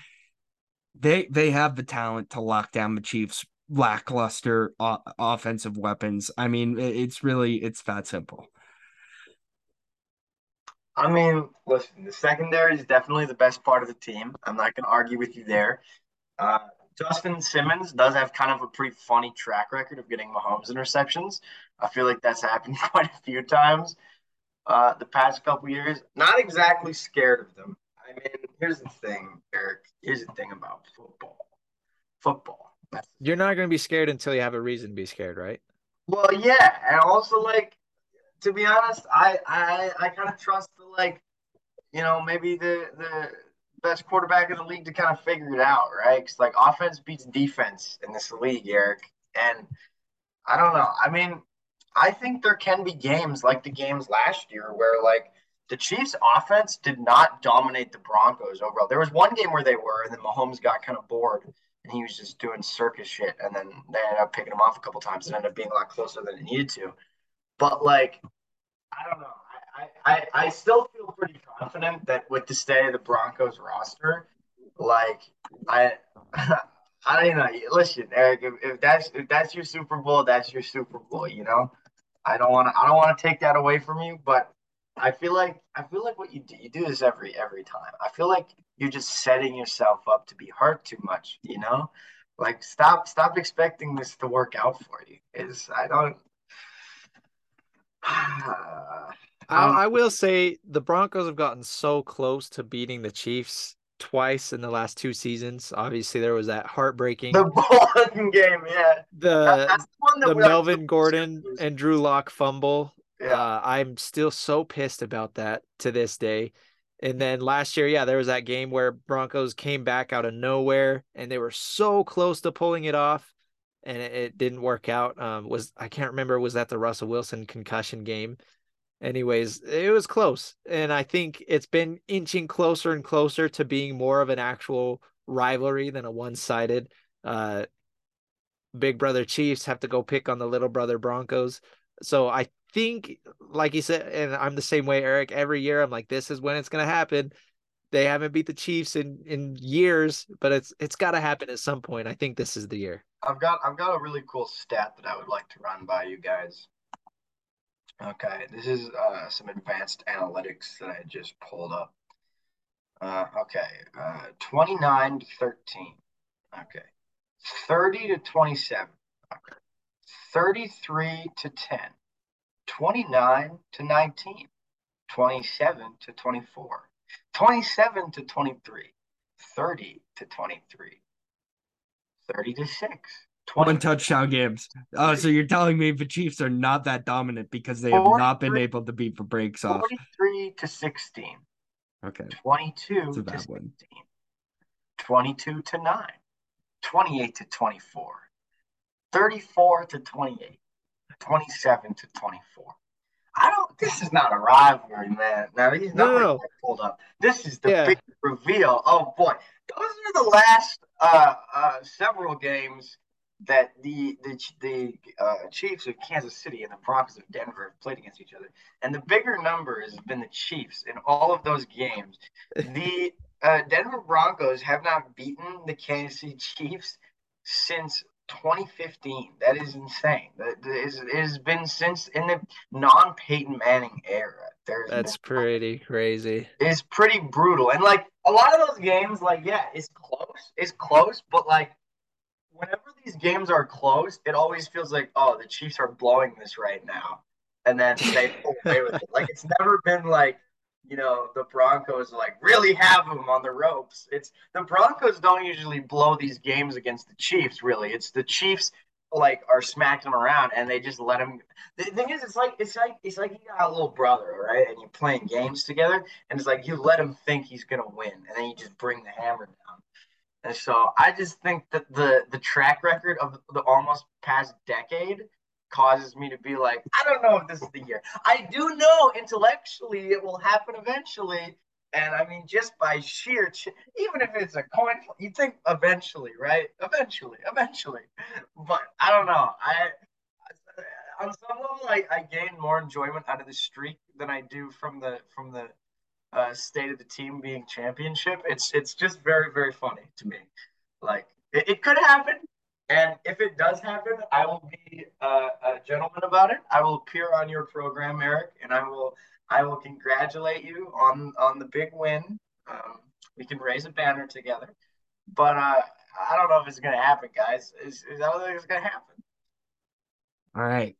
Speaker 1: they they have the talent to lock down the Chiefs lackluster o- offensive weapons. I mean, it's really it's that simple.
Speaker 3: I mean, listen, the secondary is definitely the best part of the team. I'm not going to argue with you there. Uh, Justin Simmons does have kind of a pretty funny track record of getting Mahomes interceptions. I feel like that's happened quite a few times uh, the past couple years. Not exactly scared of them. I mean, here's the thing, Eric. Here's the thing about football. Football.
Speaker 2: You're not going to be scared until you have a reason to be scared, right?
Speaker 3: Well, yeah, and also like to be honest, I I I kind of trust the like, you know, maybe the the best quarterback in the league to kind of figure it out, right? Because like offense beats defense in this league, Eric, and I don't know. I mean, I think there can be games like the games last year where like the Chiefs offense did not dominate the Broncos overall. There was one game where they were, and then Mahomes got kind of bored and he was just doing circus shit. And then they ended up picking him off a couple times and ended up being a lot closer than it needed to. But like, I don't know. I, I, I still feel pretty confident that with the state of the Broncos roster, like I I don't know. Listen, Eric, if, if that's if that's your Super Bowl, that's your Super Bowl. You know, I don't want to I don't want to take that away from you, but I feel like I feel like what you do you do this every every time. I feel like you're just setting yourself up to be hurt too much. You know, like stop stop expecting this to work out for you. Is I don't.
Speaker 2: I, I will say the Broncos have gotten so close to beating the Chiefs twice in the last two seasons. Obviously, there was that heartbreaking
Speaker 3: the bowling game, yeah.
Speaker 2: the
Speaker 3: the one that
Speaker 2: the Melvin Gordon and Drew Lock fumble.
Speaker 3: Yeah.
Speaker 2: Uh, I'm still so pissed about that to this day. And then last year, yeah, there was that game where Broncos came back out of nowhere and they were so close to pulling it off, and it, it didn't work out. Um, was I can't remember was that the Russell Wilson concussion game? Anyways, it was close, and I think it's been inching closer and closer to being more of an actual rivalry than a one-sided. Uh, Big Brother Chiefs have to go pick on the Little Brother Broncos. So I think, like you said, and I'm the same way, Eric. Every year, I'm like, this is when it's gonna happen. They haven't beat the Chiefs in in years, but it's it's got to happen at some point. I think this is the year.
Speaker 3: I've got I've got a really cool stat that I would like to run by you guys. Okay, this is uh, some advanced analytics that I just pulled up. Uh, okay, uh, 29 to 13. Okay, 30 to 27. Okay, 33 to 10. 29 to 19. 27 to 24. 27 to 23. 30 to 23. 30 to 6. 20
Speaker 1: One touchdown games. Oh, so you're telling me the Chiefs are not that dominant because they have not been able to beat the breaks off.
Speaker 3: 43 to 16.
Speaker 1: Okay.
Speaker 3: 22 to
Speaker 1: bad
Speaker 3: 16.
Speaker 1: one.
Speaker 3: 22 to 9. 28 to 24. 34 to 28. 27 to 24. I don't. This is not a rivalry, man. Now these
Speaker 2: No, no,
Speaker 3: numbers
Speaker 2: no.
Speaker 3: I pulled up. This is the
Speaker 2: Yeah.
Speaker 3: big reveal. Oh boy, those are the last uh, uh, several games that the the the uh, Chiefs of Kansas City and the Broncos of Denver have played against each other, and the bigger number has been the Chiefs in all of those games. The uh, Denver Broncos have not beaten the Kansas City Chiefs since 2015. That is insane. That is, it has been since in the non Peyton Manning era. There's
Speaker 2: That's
Speaker 3: been-
Speaker 2: pretty crazy.
Speaker 3: it's pretty brutal. And like a lot of those games, like yeah, it's close. It's close, but like whenever these games are close, it always feels like oh, the Chiefs are blowing this right now, and then they pull away with it. Like it's never been like you know the Broncos like really have them on the ropes. It's the Broncos don't usually blow these games against the Chiefs. Really, it's the Chiefs like are smacking them around and they just let them. The thing is, it's like it's like it's like you got a little brother, right? And you're playing games together, and it's like you let him think he's gonna win, and then you just bring the hammer down. And so I just think that the the track record of the almost past decade causes me to be like, I don't know if this is the year. I do know intellectually it will happen eventually. And I mean, just by sheer, ch- even if it's a coin, you think eventually, right? Eventually, eventually. But I don't know. I on some level, I, I gain more enjoyment out of the streak than I do from the from the uh, state of the team being championship. It's it's just very very funny to me. Like it, it could happen, and if it does happen, I will be uh, a gentleman about it. I will appear on your program, Eric, and I will I will congratulate you on on the big win. Um, we can raise a banner together, but uh, I don't know if it's gonna happen, guys. Is is that it's gonna happen?
Speaker 1: All right.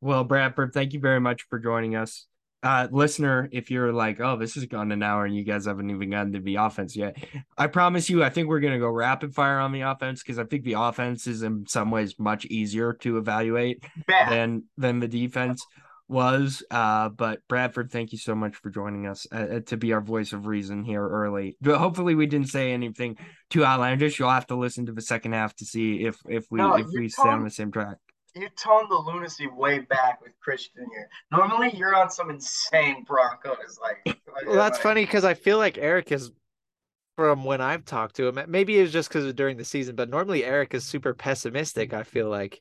Speaker 1: Well, Bradford, thank you very much for joining us. Uh, listener, if you're like, oh, this has gone an hour and you guys haven't even gotten to the offense yet, I promise you, I think we're gonna go rapid fire on the offense because I think the offense is in some ways much easier to evaluate than than the defense was. Uh, but Bradford, thank you so much for joining us uh, uh, to be our voice of reason here early. But hopefully, we didn't say anything too outlandish. You'll have to listen to the second half to see if if we
Speaker 3: No,
Speaker 1: if we stay on the same track.
Speaker 3: You toned the lunacy way back with Christian here. Normally, you're on some insane Broncos. Like, like
Speaker 2: Well, that's
Speaker 3: like-
Speaker 2: funny because I feel like Eric is from when I've talked to him. Maybe it's just because of during the season, but normally Eric is super pessimistic. I feel like.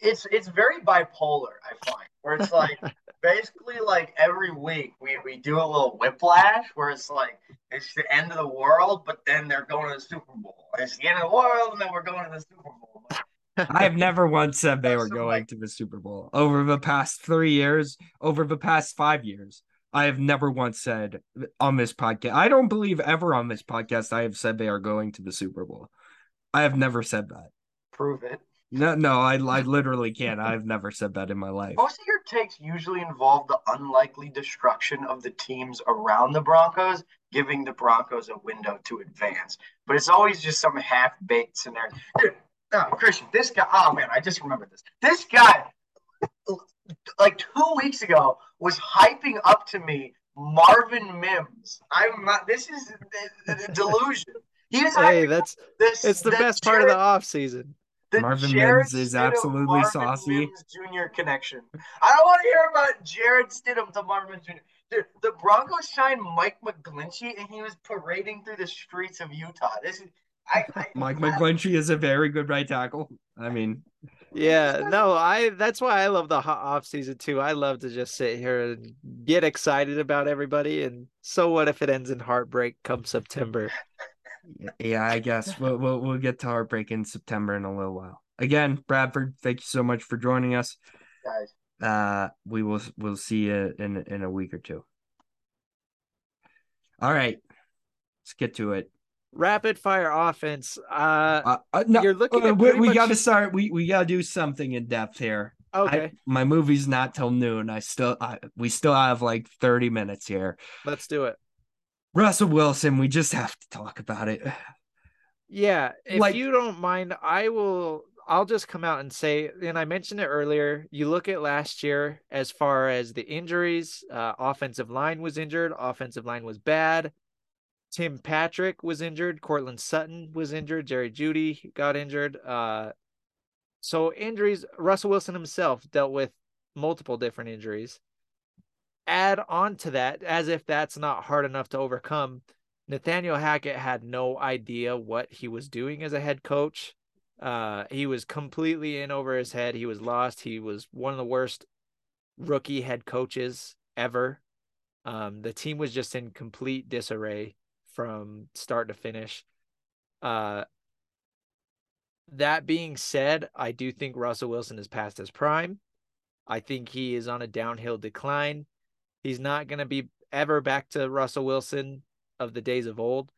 Speaker 3: It's it's very bipolar. I find where it's like basically like every week we we do a little whiplash where it's like it's the end of the world, but then they're going to the Super Bowl, it's the end of the world, and then we're going to the Super Bowl. But
Speaker 1: I have never once said they were going to the Super Bowl over the past three years, over the past five years. I have never once said on this podcast. I don't believe ever on this podcast I have said they are going to the Super Bowl. I have never said that.
Speaker 3: prove it.
Speaker 1: No, no, I, I literally can't. I've never said that in my life.
Speaker 3: Most of your takes usually involve the unlikely destruction of the teams around the Broncos, giving the Broncos a window to advance. But it's always just some half baked scenario. Dude, no, Christian, this guy, oh man, I just remembered this. This guy, like two weeks ago, was hyping up to me Marvin Mims. I'm not, this is a- a delusion. He was
Speaker 2: Hey, that's
Speaker 3: this.
Speaker 2: it's the
Speaker 3: the
Speaker 2: best part of the
Speaker 3: Jarrett-
Speaker 2: off season.
Speaker 3: the
Speaker 1: Marvin
Speaker 3: Jarrett
Speaker 1: Mims is
Speaker 3: Stidham,
Speaker 1: absolutely
Speaker 3: Marvin
Speaker 1: saucy.
Speaker 3: Mims Jr. connection. I don't want to hear about Jarrett Stidham to Marvin Mims Jr. Dude, the Broncos signed Mike McGlinchey, and he was parading through the streets of Utah. This is I, I
Speaker 1: Mike McGlinchey is a very good right tackle. I mean,
Speaker 2: Yeah, no, I that's why I love the hot off season too. I love to just sit here and get excited about everybody and so what if it ends in heartbreak come September?
Speaker 1: yeah, I guess we'll, we'll we'll get to heartbreak in September in a little while. Again, Bradford, thank you so much for joining us.
Speaker 3: guys.
Speaker 1: Uh, we will we'll see you in in a week or two. All right, let's get to it.
Speaker 2: Rapid fire offense. Uh
Speaker 1: Uh, uh, no,
Speaker 2: You're looking
Speaker 1: uh,
Speaker 2: at
Speaker 1: we, we
Speaker 2: much-
Speaker 1: got to start. We we got to do something in depth here. I-
Speaker 2: okay,
Speaker 1: my movie's not till noon. I still I, we still have like thirty minutes here.
Speaker 2: let's do it.
Speaker 1: Russell Wilson, we just have to talk about it.
Speaker 2: Yeah, if
Speaker 1: Like-
Speaker 2: you don't mind, I will I'll just come out and say, and I mentioned it earlier, you look at last year as far as the injuries, uh, offensive line was injured, offensive line was bad. Tim Patrick was injured, Courtland Sutton was injured, Jerry Jeudy got injured. Uh so injuries, Russell Wilson himself dealt with multiple different injuries. Add on to that, as if that's not hard enough to overcome, Nathaniel Hackett had no idea what he was doing as a head coach. Uh, he was completely in over his head. He was lost. He was one of the worst rookie head coaches ever. Um, the team was just in complete disarray from start to finish. Uh, that being said, I do think Russell Wilson is past his prime. I think he is on a downhill decline. He's not going to be ever back to Russell Wilson of the days of old,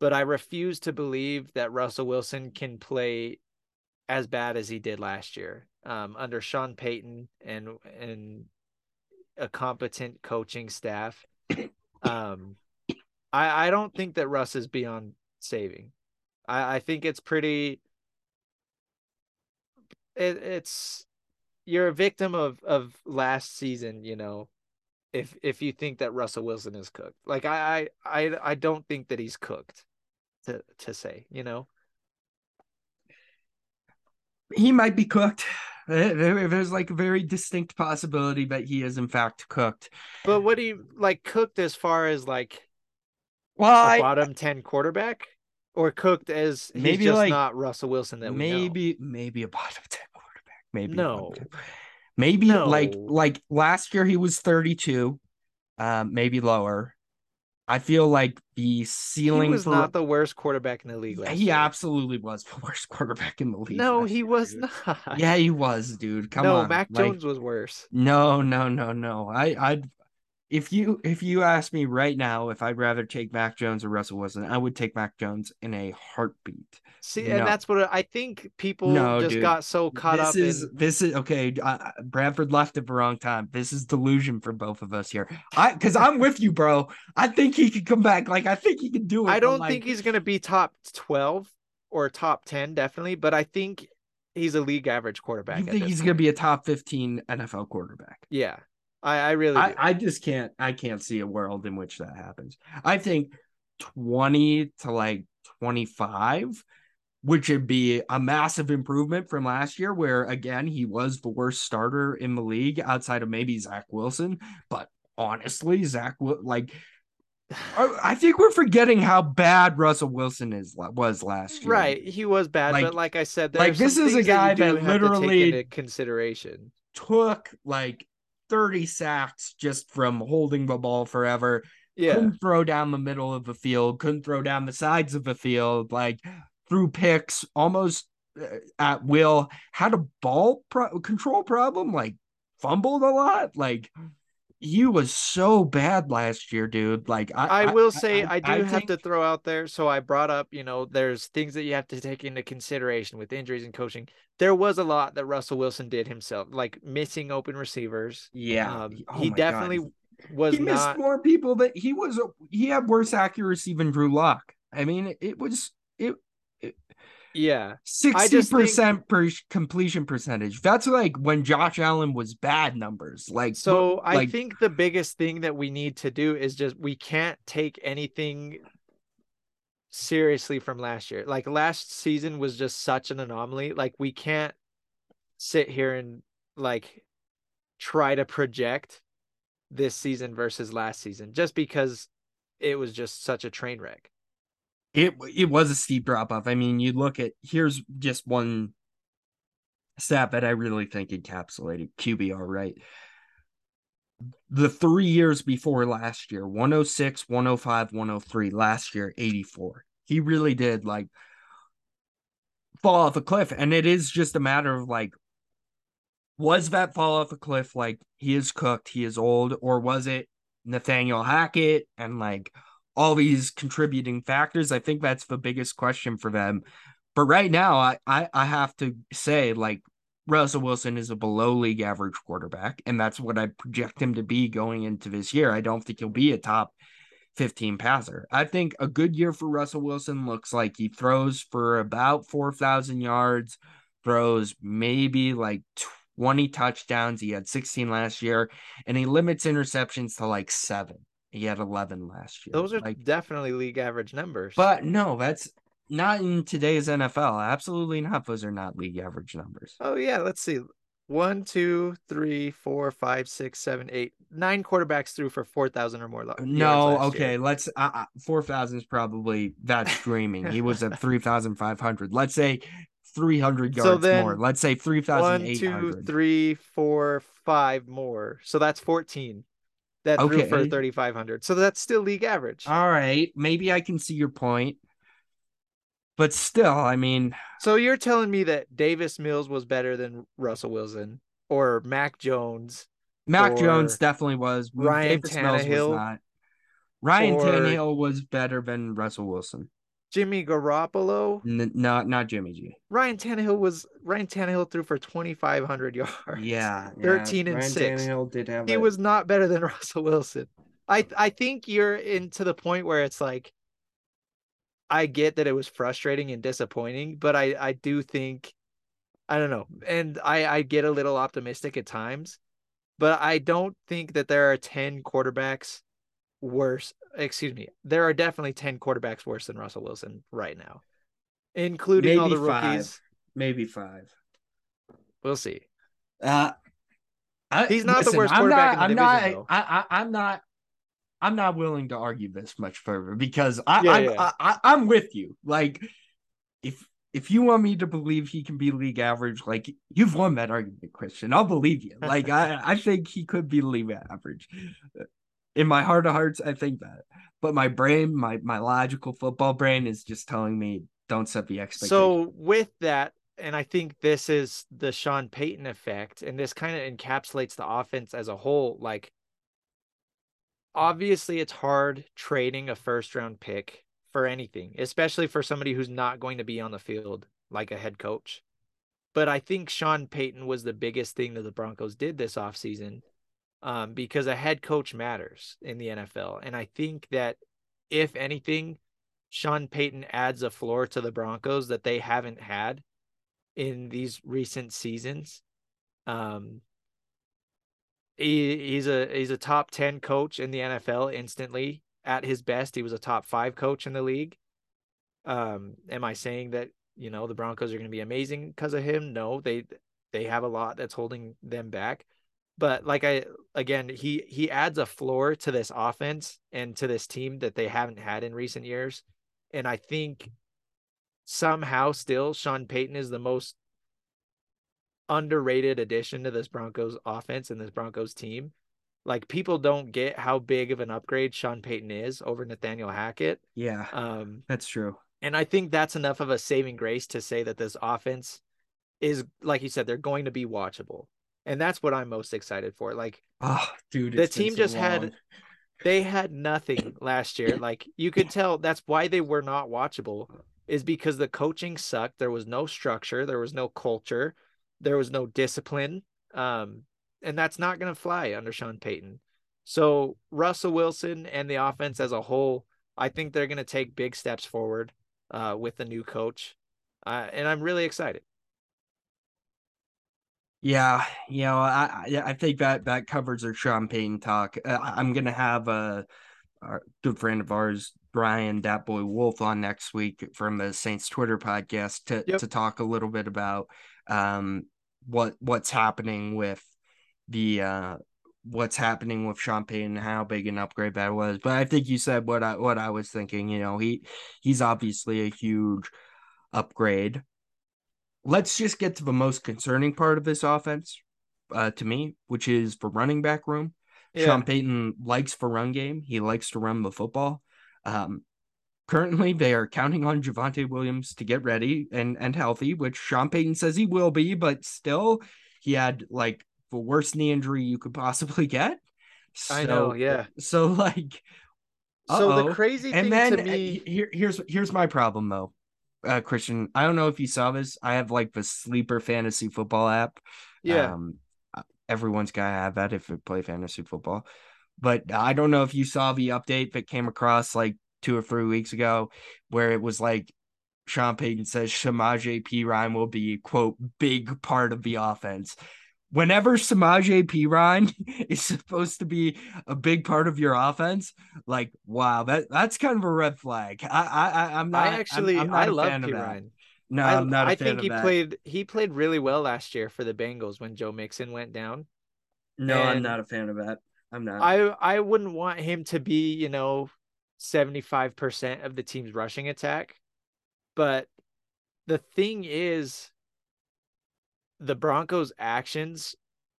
Speaker 2: but I refuse to believe that Russell Wilson can play as bad as he did last year um, under Sean Payton and and a competent coaching staff. Um, I I don't think that Russ is beyond saving. I I think it's pretty. It, it's you're a victim of of last season, you know, if if you think that Russell Wilson is cooked. Like I I I, I don't think that he's cooked to to say, you know.
Speaker 1: He might be cooked. There- there- There's like a very distinct possibility that he is in fact cooked.
Speaker 2: But what do you like cooked as far as like
Speaker 1: Well,
Speaker 2: a
Speaker 1: I,
Speaker 2: bottom 10 quarterback or cooked as he's
Speaker 1: Maybe,
Speaker 2: just
Speaker 1: like,
Speaker 2: not Russell Wilson that we know?
Speaker 1: maybe maybe a bottom ten quarterback. Maybe
Speaker 2: No.
Speaker 1: Maybe like
Speaker 2: No.
Speaker 1: like last year he was 32, um, maybe lower. I feel like the
Speaker 2: he
Speaker 1: ceiling
Speaker 2: was
Speaker 1: for
Speaker 2: not the worst quarterback in the league last
Speaker 1: he
Speaker 2: year.
Speaker 1: absolutely was the worst quarterback in the league.
Speaker 2: No, he
Speaker 1: year,
Speaker 2: was
Speaker 1: dude.
Speaker 2: not.
Speaker 1: Yeah, he was, dude. Come
Speaker 2: no,
Speaker 1: on.
Speaker 2: Mac
Speaker 1: like-
Speaker 2: Jones was worse.
Speaker 1: No, no, no, no. I, I'd if you if you ask me right now if I'd rather take Mac Jones or Russell Wilson, I would take Mac Jones in a heartbeat.
Speaker 2: See,
Speaker 1: No.
Speaker 2: and that's what I think people
Speaker 1: No,
Speaker 2: just
Speaker 1: dude.
Speaker 2: got so caught
Speaker 1: this
Speaker 2: up
Speaker 1: is
Speaker 2: in.
Speaker 1: this is okay. Uh, Bradford left at the wrong time. This is delusion for both of us here. I because I'm with you, bro. I think he could come back. Like I think he can do it.
Speaker 2: I don't
Speaker 1: like,
Speaker 2: think he's going to be top 12 or top 10, definitely, but I think he's a league average quarterback.
Speaker 1: You think
Speaker 2: this
Speaker 1: he's gonna be a top 15 NFL quarterback?
Speaker 2: Yeah, I, I really
Speaker 1: I. I just can't I can't see a world in which that happens. I think 20 to like 25, which would be a massive improvement from last year, where again he was the worst starter in the league outside of maybe Zach Wilson. But honestly, Zach like I think we're forgetting how bad Russell Wilson is was last year.
Speaker 2: Right, he was bad,
Speaker 1: Like-
Speaker 2: but like I said,
Speaker 1: like, this is a guy
Speaker 2: that,
Speaker 1: that
Speaker 2: have to take
Speaker 1: literally-
Speaker 2: consideration.
Speaker 1: Took like 30 sacks just from holding the ball forever.
Speaker 2: Yeah,
Speaker 1: couldn't throw down the middle of the field, couldn't throw down the sides of the field. Like threw picks almost uh, at will, had a ball pro- control problem, like fumbled a lot. Like he was so bad last year, dude. Like I,
Speaker 2: I will say I, I do
Speaker 1: I
Speaker 2: have
Speaker 1: think-
Speaker 2: to throw out there. So I brought up, you know, there's things that you have to take into consideration with injuries and coaching. There was a lot that Russell Wilson did himself, like missing open receivers.
Speaker 1: Yeah,
Speaker 2: Um,
Speaker 1: Oh
Speaker 2: he
Speaker 1: my God.
Speaker 2: definitely was
Speaker 1: he missed
Speaker 2: not.
Speaker 1: more people that he was. He had worse accuracy than Drew Lock. I mean, it was it
Speaker 2: Yeah,
Speaker 1: sixty percent per completion percentage. That's like when Josh Allen was bad numbers. Like
Speaker 2: So I
Speaker 1: like,
Speaker 2: think the biggest thing that we need to do is just we can't take anything seriously from last year. Like last season was just such an anomaly. Like we can't sit here and like try to project this season versus last season just because it was just such a train wreck.
Speaker 1: It it was a steep drop off. I mean, you look at here's just one stat that I really think encapsulated QBR right. The three years before last year 106, 105, 103, last year 84. He really did like fall off a cliff. And it is just a matter of like, was that fall off a cliff like he is cooked, he is old, or was it Nathaniel Hackett and like all these contributing factors. I think that's the biggest question for them. But right now, I, I, I have to say, like, Russell Wilson is a below league average quarterback, and that's what I project him to be going into this year. I don't think he'll be a top 15 passer. I think a good year for Russell Wilson looks like he throws for about 4,000 yards, throws maybe like 20 touchdowns. He had 16 last year, and he limits interceptions to like seven. He had 11 last year.
Speaker 2: Those are
Speaker 1: like,
Speaker 2: definitely league average numbers.
Speaker 1: but no, that's not in today's NFL. Absolutely not. Those are not league average numbers.
Speaker 2: Oh yeah, let's see. One, two, three, four, five, six, seven, eight, nine quarterbacks threw for four thousand or more. yards
Speaker 1: No, okay.
Speaker 2: year.
Speaker 1: Let's uh, uh, four thousand is probably that's dreaming. he was at three thousand five hundred. Let's say three hundred
Speaker 2: So
Speaker 1: yards
Speaker 2: then,
Speaker 1: more. Let's say three thousand
Speaker 2: One,
Speaker 1: eight
Speaker 2: two, three, four, five more. So that's fourteen. That threw for thirty five hundred. So that's still league average.
Speaker 1: All right, maybe I can see your point, but still, I mean,
Speaker 2: so you're telling me that Davis Mills was better than Russell Wilson or Mac Jones?
Speaker 1: Mac Jones definitely was.
Speaker 2: Ryan
Speaker 1: Davis Mills
Speaker 2: Tannehill,
Speaker 1: was not. Ryan
Speaker 2: or-
Speaker 1: Tannehill was better than Russell Wilson.
Speaker 2: Jimmy Garoppolo?
Speaker 1: N- not not Jimmy G.
Speaker 2: Ryan Tannehill was Ryan Tannehill threw for twenty five hundred yards.
Speaker 1: Yeah,
Speaker 2: 13 and
Speaker 1: Ryan
Speaker 2: 6.
Speaker 1: Tannehill did have
Speaker 2: he
Speaker 1: a-
Speaker 2: was not better than Russell Wilson. I I think you're into the point where it's like I get that it was frustrating and disappointing, but I I do think I don't know. And I I get a little optimistic at times, but I don't think that there are 10 quarterbacks worse, excuse me. There are definitely 10 quarterbacks worse than Russell Wilson right now. Including all the
Speaker 1: Maybe five.
Speaker 2: rookies.
Speaker 1: maybe five.
Speaker 2: We'll see.
Speaker 1: Uh, I,
Speaker 2: He's not the
Speaker 1: listen,
Speaker 2: worst
Speaker 1: I'm
Speaker 2: quarterback
Speaker 1: not,
Speaker 2: in the
Speaker 1: I'm
Speaker 2: division,
Speaker 1: not. I, I, I'm not. I'm not willing to argue this much further because I,
Speaker 2: Yeah,
Speaker 1: I,
Speaker 2: yeah.
Speaker 1: I, I, I'm with you. Like, if if you want me to believe he can be league average, like you've won that argument, Christian. I'll believe you. Like, I, I think he could be league average. In my heart of hearts, I think that. But my brain, my my logical football brain, is just telling me don't set the expectation.
Speaker 2: So with that, and I think this is the Sean Payton effect, and this kind of encapsulates the offense as a whole. Like, obviously, it's hard trading a first round pick for anything, especially for somebody who's not going to be on the field like a head coach. But I think Sean Payton was the biggest thing that the Broncos did this offseason um, because a head coach matters in the NFL. And I think that if anything, Sean Payton adds a floor to the Broncos that they haven't had in these recent seasons. Um, he, he's a he's a top 10 coach in the NFL instantly at his best. He was a top 5 coach in the league. Um, am I saying that, you know, the Broncos are going to be amazing because of him? No, they they have a lot that's holding them back. But like I again, he he adds a floor to this offense and to this team that they haven't had in recent years. And I think somehow still Sean Payton is the most underrated addition to this Broncos offense and this Broncos team. Like people don't get how big of an upgrade Sean Payton is over Nathaniel Hackett.
Speaker 1: yeah,
Speaker 2: Um,
Speaker 1: that's true.
Speaker 2: And I think that's enough of a saving grace to say that this offense is, like you said, they're going to be watchable. And that's what I'm most excited for. Like,
Speaker 1: oh, dude,
Speaker 2: the team so just long. had, they had nothing last year. Like, you could tell that's why they were not watchable, is because the coaching sucked. There was no structure, there was no culture, there was no discipline. Um, and that's not going to fly under Sean Payton. So, Russell Wilson and the offense as a whole, I think they're going to take big steps forward uh, with the new coach. Uh, and I'm really excited.
Speaker 1: Yeah, you know, I I think that that covers our Sean Payton talk. Uh, I'm gonna have a, a, good friend of ours, Brian Dat Boy Wolf, on next week from the Saints Twitter podcast to yep. to talk a little bit about um what what's happening with the uh what's happening with Sean Payton and how big an upgrade that was. But I think you said what I what I was thinking. You know, he he's obviously a huge upgrade. Let's just get to the most concerning part of this offense, uh, to me, which is for running back room. Yeah. Sean Payton likes for run game. He likes to run the football. Um, currently, they are counting on Javonte Williams to get ready and and healthy, which Sean Payton says he will be, but still, he had like the worst knee injury you could possibly get.
Speaker 2: So, I know, yeah.
Speaker 1: So like,
Speaker 2: uh-oh. so the crazy thing and then, to me,
Speaker 1: uh, here, here's here's my problem though, uh, Christian. I don't know if you saw this. I have like the sleeper fantasy football app.
Speaker 2: Yeah.
Speaker 1: Um, everyone's gotta have that if they play fantasy football. But I don't know if you saw the update that came across like two or three weeks ago, where it was like Sean Payton says Samaje Perine will be quote big part of the offense whenever Samaje Perine is supposed to be a big part of your offense, like wow, that that's kind of a red flag. I I I'm not.
Speaker 2: I actually
Speaker 1: I'm, I'm not
Speaker 2: I love Perine.
Speaker 1: No, I, am not. I
Speaker 2: think he
Speaker 1: that.
Speaker 2: played he played really well last year for the Bengals when Joe Mixon went down.
Speaker 1: No, and I'm not a fan of that. I'm not.
Speaker 2: I I wouldn't want him to be you know. 75% of the team's rushing attack. But the thing is, the Broncos' actions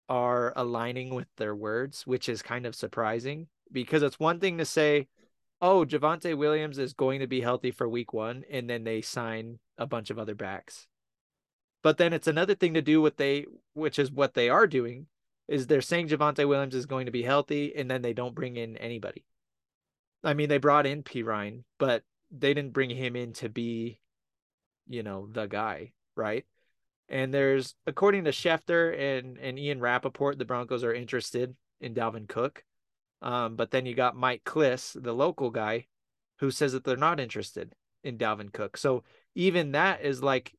Speaker 2: are aligning with their words, which is kind of surprising because it's one thing to say, oh, Javonte Williams is going to be healthy for week one, and then they sign a bunch of other backs. But then it's another thing to do what they, which is what they are doing, is they're saying Javonte Williams is going to be healthy, and then they don't bring in anybody. I mean, they brought in Perine, but they didn't bring him in to be, you know, the guy, right? And there's, according to Schefter and, and Ian Rapoport, the Broncos are interested in Dalvin Cook. Um, but then you got Mike Klis, the local guy, who says that they're not interested in Dalvin Cook. So even that is like,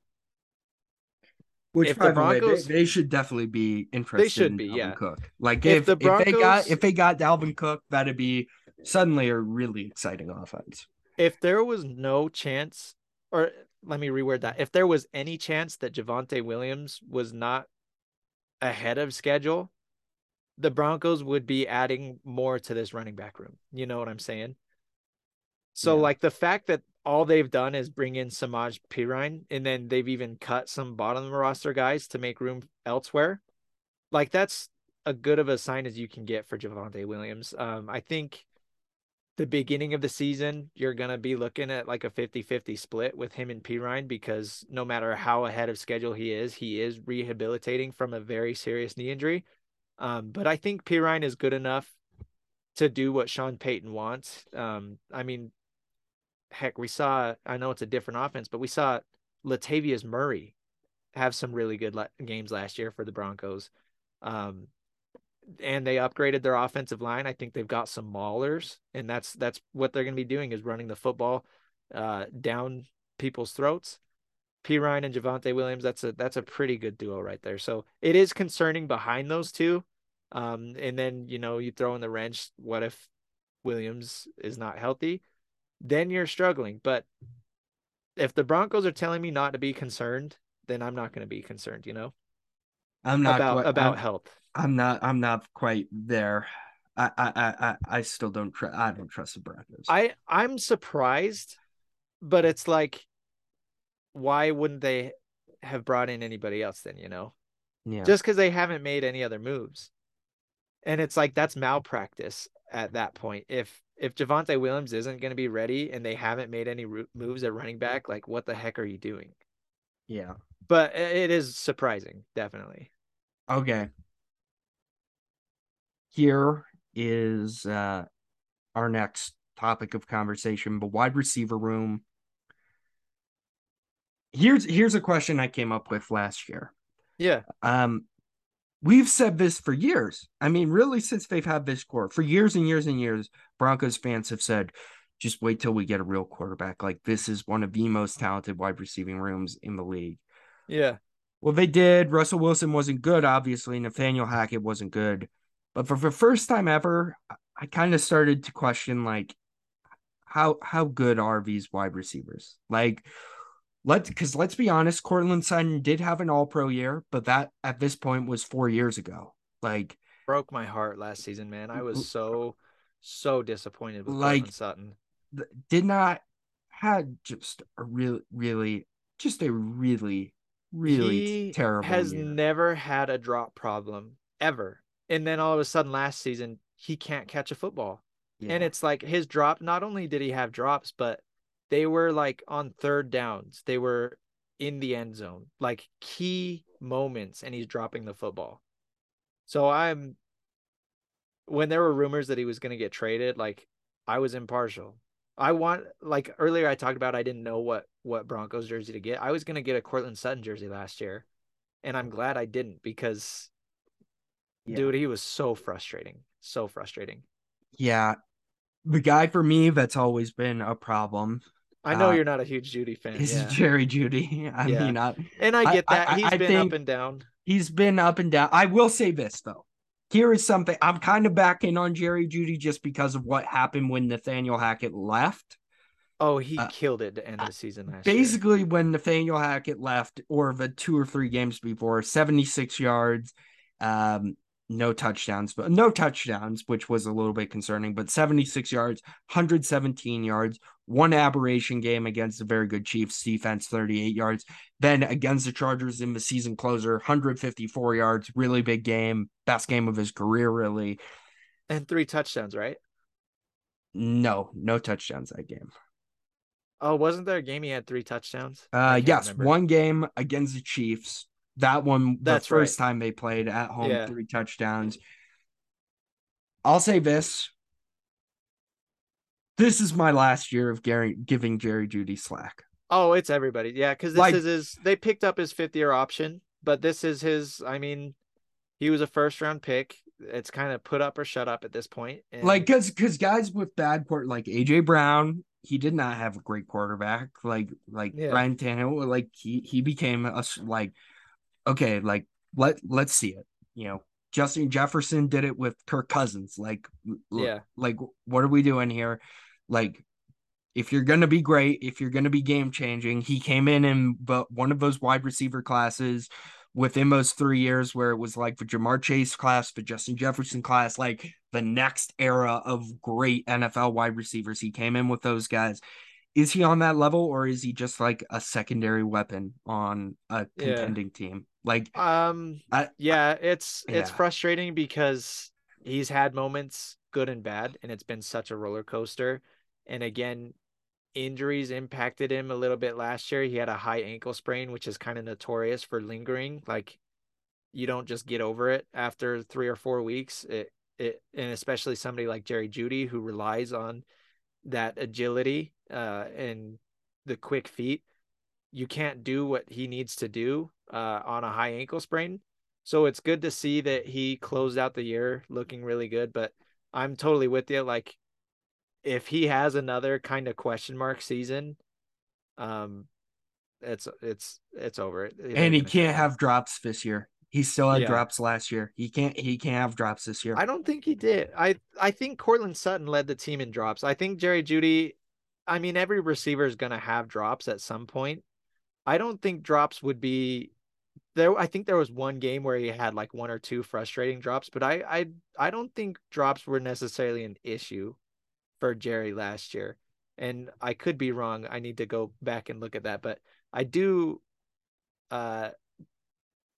Speaker 1: which if the Broncos, way, they, they, should definitely be interested. They should in be, Dalvin yeah. Cook. Like if, if, the Broncos, if they got if they got Dalvin Cook, that'd be suddenly a really exciting offense.
Speaker 2: If there was no chance, or let me reword that. If there was any chance that Javonte Williams was not ahead of schedule, the Broncos would be adding more to this running back room. You know what I'm saying? So, yeah. like the fact that all they've done is bring in Samaje Perine and then they've even cut some bottom of the roster guys to make room elsewhere. Like that's a good of a sign as you can get for Javonte Williams. Um, I think the beginning of the season, you're going to be looking at like a 50 50 split with him and Perine because no matter how ahead of schedule he is, he is rehabilitating from a very serious knee injury. Um, but I think Perine is good enough to do what Sean Payton wants. Um, I mean, heck, we saw, I know it's a different offense, but we saw Latavius Murray have some really good le- games last year for the Broncos. Um, and they upgraded their offensive line. I think they've got some maulers, and that's that's what they're going to be doing is running the football uh, down people's throats. Perine and Javonte Williams, that's a that's a pretty good duo right there. So it is concerning behind those two. Um, and then you know you throw in the wrench. What if Williams is not healthy? Then you're struggling. But if the Broncos are telling me not to be concerned, then I'm not going to be concerned. You know,
Speaker 1: I'm not
Speaker 2: about
Speaker 1: quite,
Speaker 2: about
Speaker 1: I'm,
Speaker 2: health.
Speaker 1: I'm not. I'm not quite there. I I I I still don't trust. I don't trust the Broncos.
Speaker 2: I I'm surprised, but it's like, why wouldn't they have brought in anybody else then? You know,
Speaker 1: yeah.
Speaker 2: Just because they haven't made any other moves, and it's like that's malpractice at that point. If if Javonte Williams isn't going to be ready and they haven't made any moves at running back, like what the heck are you doing?
Speaker 1: Yeah.
Speaker 2: But uh, it is surprising, definitely.
Speaker 1: Okay. Here is uh, our next topic of conversation, the wide receiver room. Here's here's a question I came up with last year.
Speaker 2: Yeah.
Speaker 1: Um we've said this for years. I mean, really since they've had this core. For years and years and years, Broncos fans have said just wait till we get a real quarterback. Like this is one of the most talented wide receiving rooms in the league.
Speaker 2: Yeah.
Speaker 1: Well, they did. Russell Wilson wasn't good, obviously. Nathaniel Hackett wasn't good. But for the first time ever, I kind of started to question like how how good are these wide receivers? Like let's because let's be honest, Courtland Sutton did have an all pro year, but that at this point was four years ago. Like
Speaker 2: broke my heart last season, man. I was so so disappointed with
Speaker 1: like
Speaker 2: Courtland Sutton.
Speaker 1: Did not had just a really really just a really really he terrible.
Speaker 2: Has
Speaker 1: year.
Speaker 2: never had a drop problem ever and then all of a sudden last season he can't catch a football. Yeah. And it's like his drop, not only did he have drops, but they were like on third downs. They were in the end zone, like key moments, and he's dropping the football. So I'm when there were rumors that he was gonna get traded, like I was impartial. I want like earlier I talked about I didn't know what what Broncos jersey to get. I was gonna get a Courtland Sutton jersey last year, and I'm glad I didn't because yeah. Dude, he was so frustrating. So frustrating.
Speaker 1: Yeah. The guy for me that's always been a problem.
Speaker 2: I know uh, you're not a huge Jeudy fan.
Speaker 1: Is
Speaker 2: yeah.
Speaker 1: Jerry Jeudy? I yeah. mean, I,
Speaker 2: and I get that. I, He's I, been up and down.
Speaker 1: He's been up and down. I will say this though. Here is something I'm kind of backing on Jerry Jeudy just because of what happened when Nathaniel Hackett left.
Speaker 2: Oh, he uh, killed it to end the season last
Speaker 1: Basically,
Speaker 2: year.
Speaker 1: when Nathaniel Hackett left, or the two or three games before, 76 yards, um, no touchdowns, but no touchdowns, which was a little bit concerning, but 76 yards, 117 yards, one aberration game against a very good Chiefs defense, 38 yards. Then against the Chargers in the season closer, 154 yards, really big game, best game of his career, really.
Speaker 2: And three touchdowns, right?
Speaker 1: No, no touchdowns that game.
Speaker 2: Oh, wasn't there a game he had three touchdowns?
Speaker 1: Uh, yes, remember. one game against the Chiefs that one, That's the first right. time they played at home, yeah. three touchdowns. I'll say this. This is my last year of Gary giving Jerry Jeudy slack.
Speaker 2: Oh, it's everybody. Yeah, because this like, is his they picked up his fifth year option, but this is his I mean, he was a first round pick. It's kind of put up or shut up at this point.
Speaker 1: And... Like cause cause guys with bad court like AJ Brown, he did not have a great quarterback. Like like yeah. Ryan Tannehill, like he he became a like okay, like let let's see it. You know, Justin Jefferson did it with Kirk Cousins. Like,
Speaker 2: yeah,
Speaker 1: like what are we doing here? Like, if you're gonna be great, if you're gonna be game changing, he came in in but one of those wide receiver classes within those three years where it was like the Ja'Marr Chase class, the Justin Jefferson class, like the next era of great NFL wide receivers. He came in with those guys is he on that level or is he just like a secondary weapon on a contending yeah. team? Like
Speaker 2: um I, yeah, it's yeah. it's frustrating because he's had moments good and bad and it's been such a roller coaster. And again, injuries impacted him a little bit last year. He had a high ankle sprain, which is kind of notorious for lingering. Like you don't just get over it after 3 or 4 weeks. It it and especially somebody like Jerry Jeudy who relies on that agility uh, and the quick feet, you can't do what he needs to do uh, on a high ankle sprain. So it's good to see that he closed out the year looking really good. But I'm totally with you. Like, if he has another kind of question mark season, um, it's it's it's over.
Speaker 1: and he can't have drops this year. He still had yeah. drops last year. He can't he can't have drops this year.
Speaker 2: I don't think he did. I I think Courtland Sutton led the team in drops. I think Jerry Jeudy. I mean, every receiver is going to have drops at some point. I don't think drops would be there. I think there was one game where he had like one or two frustrating drops, but I, I, I don't think drops were necessarily an issue for Jerry last year. And I could be wrong. I need to go back and look at that, but I do. Uh,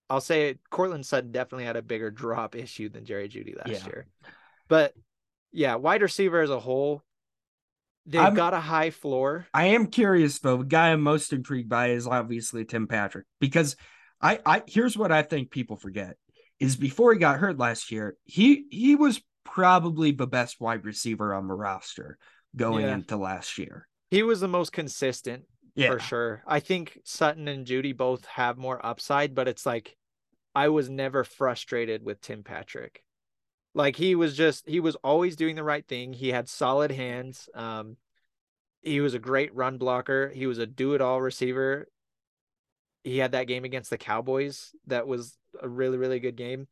Speaker 2: I'll say Courtland Sutton definitely had a bigger drop issue than Jerry Jeudy last yeah. year. But yeah, wide receiver as a whole, they've
Speaker 1: I'm-
Speaker 2: got a high floor.
Speaker 1: I am curious though. The guy I'm most intrigued by is obviously Tim Patrick because I, I here's what I think people forget is before he got hurt last year, he he was probably the best wide receiver on the roster going
Speaker 2: Yeah.
Speaker 1: into last year.
Speaker 2: He was the most consistent
Speaker 1: Yeah,
Speaker 2: for sure. I think Sutton and Jeudy both have more upside, but it's like I was never frustrated with Tim Patrick. Like he was just he was always doing the right thing. He had solid hands. Um he was a great run blocker. He was a do-it-all receiver. He had that game against the Cowboys that was a really really good game.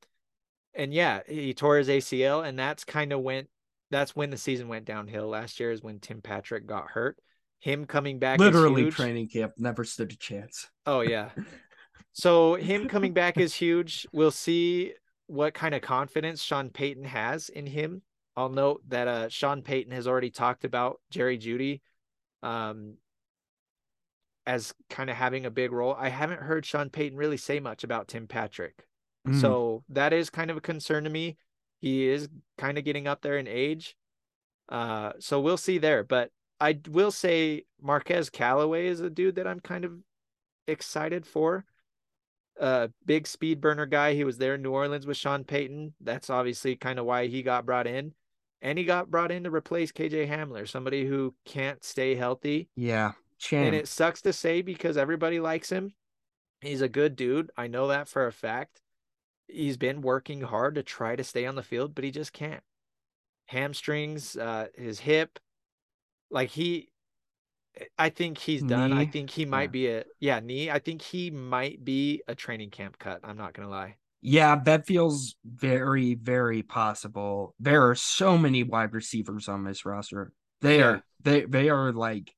Speaker 2: And yeah, he tore his ACL and that's kind of went that's when the season went downhill. Last year is when Tim Patrick got hurt. Him coming back is
Speaker 1: literally training camp never stood a chance.
Speaker 2: Oh yeah. So him coming back is huge. We'll see what kind of confidence Sean Payton has in him. I'll note that uh Sean Payton has already talked about Jerry Jeudy um as kind of having a big role. I haven't heard Sean Payton really say much about Tim Patrick.
Speaker 1: Mm.
Speaker 2: So that is kind of a concern to me. He is kind of getting up there in age. Uh so we'll see there, but I will say Marquez Callaway is a dude that I'm kind of excited for. Uh big speed burner guy. He was there in New Orleans with Sean Payton. That's obviously kind of why he got brought in. And he got brought in to replace KJ Hamler, somebody who can't stay healthy.
Speaker 1: yeah.
Speaker 2: And it sucks to say because everybody likes him. He's a good dude. I know that for a fact. He's been working hard to try to stay on the field, but he just can't. Hamstrings, uh, his hip, like he, I think he's done. I think he might
Speaker 1: Yeah.
Speaker 2: be a yeah knee. I think he might be a training camp cut. I'm not gonna lie.
Speaker 1: Yeah, that feels very, very possible. There are so many wide receivers on this roster. They
Speaker 2: Yeah.
Speaker 1: are they they are like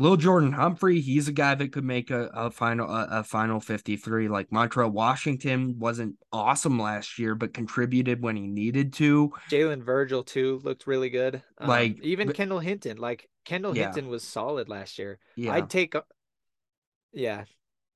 Speaker 1: Lil Jordan Humphrey, he's a guy that could make a, a final a, a final 53. Like Montrell Washington wasn't awesome last year, but contributed when he needed to.
Speaker 2: Jalen Virgil too looked really good. Um,
Speaker 1: Like,
Speaker 2: even
Speaker 1: but-
Speaker 2: Kendall Hinton, like Kendall
Speaker 1: Yeah.
Speaker 2: Hinton was solid last year.
Speaker 1: Yeah.
Speaker 2: I'd take, yeah,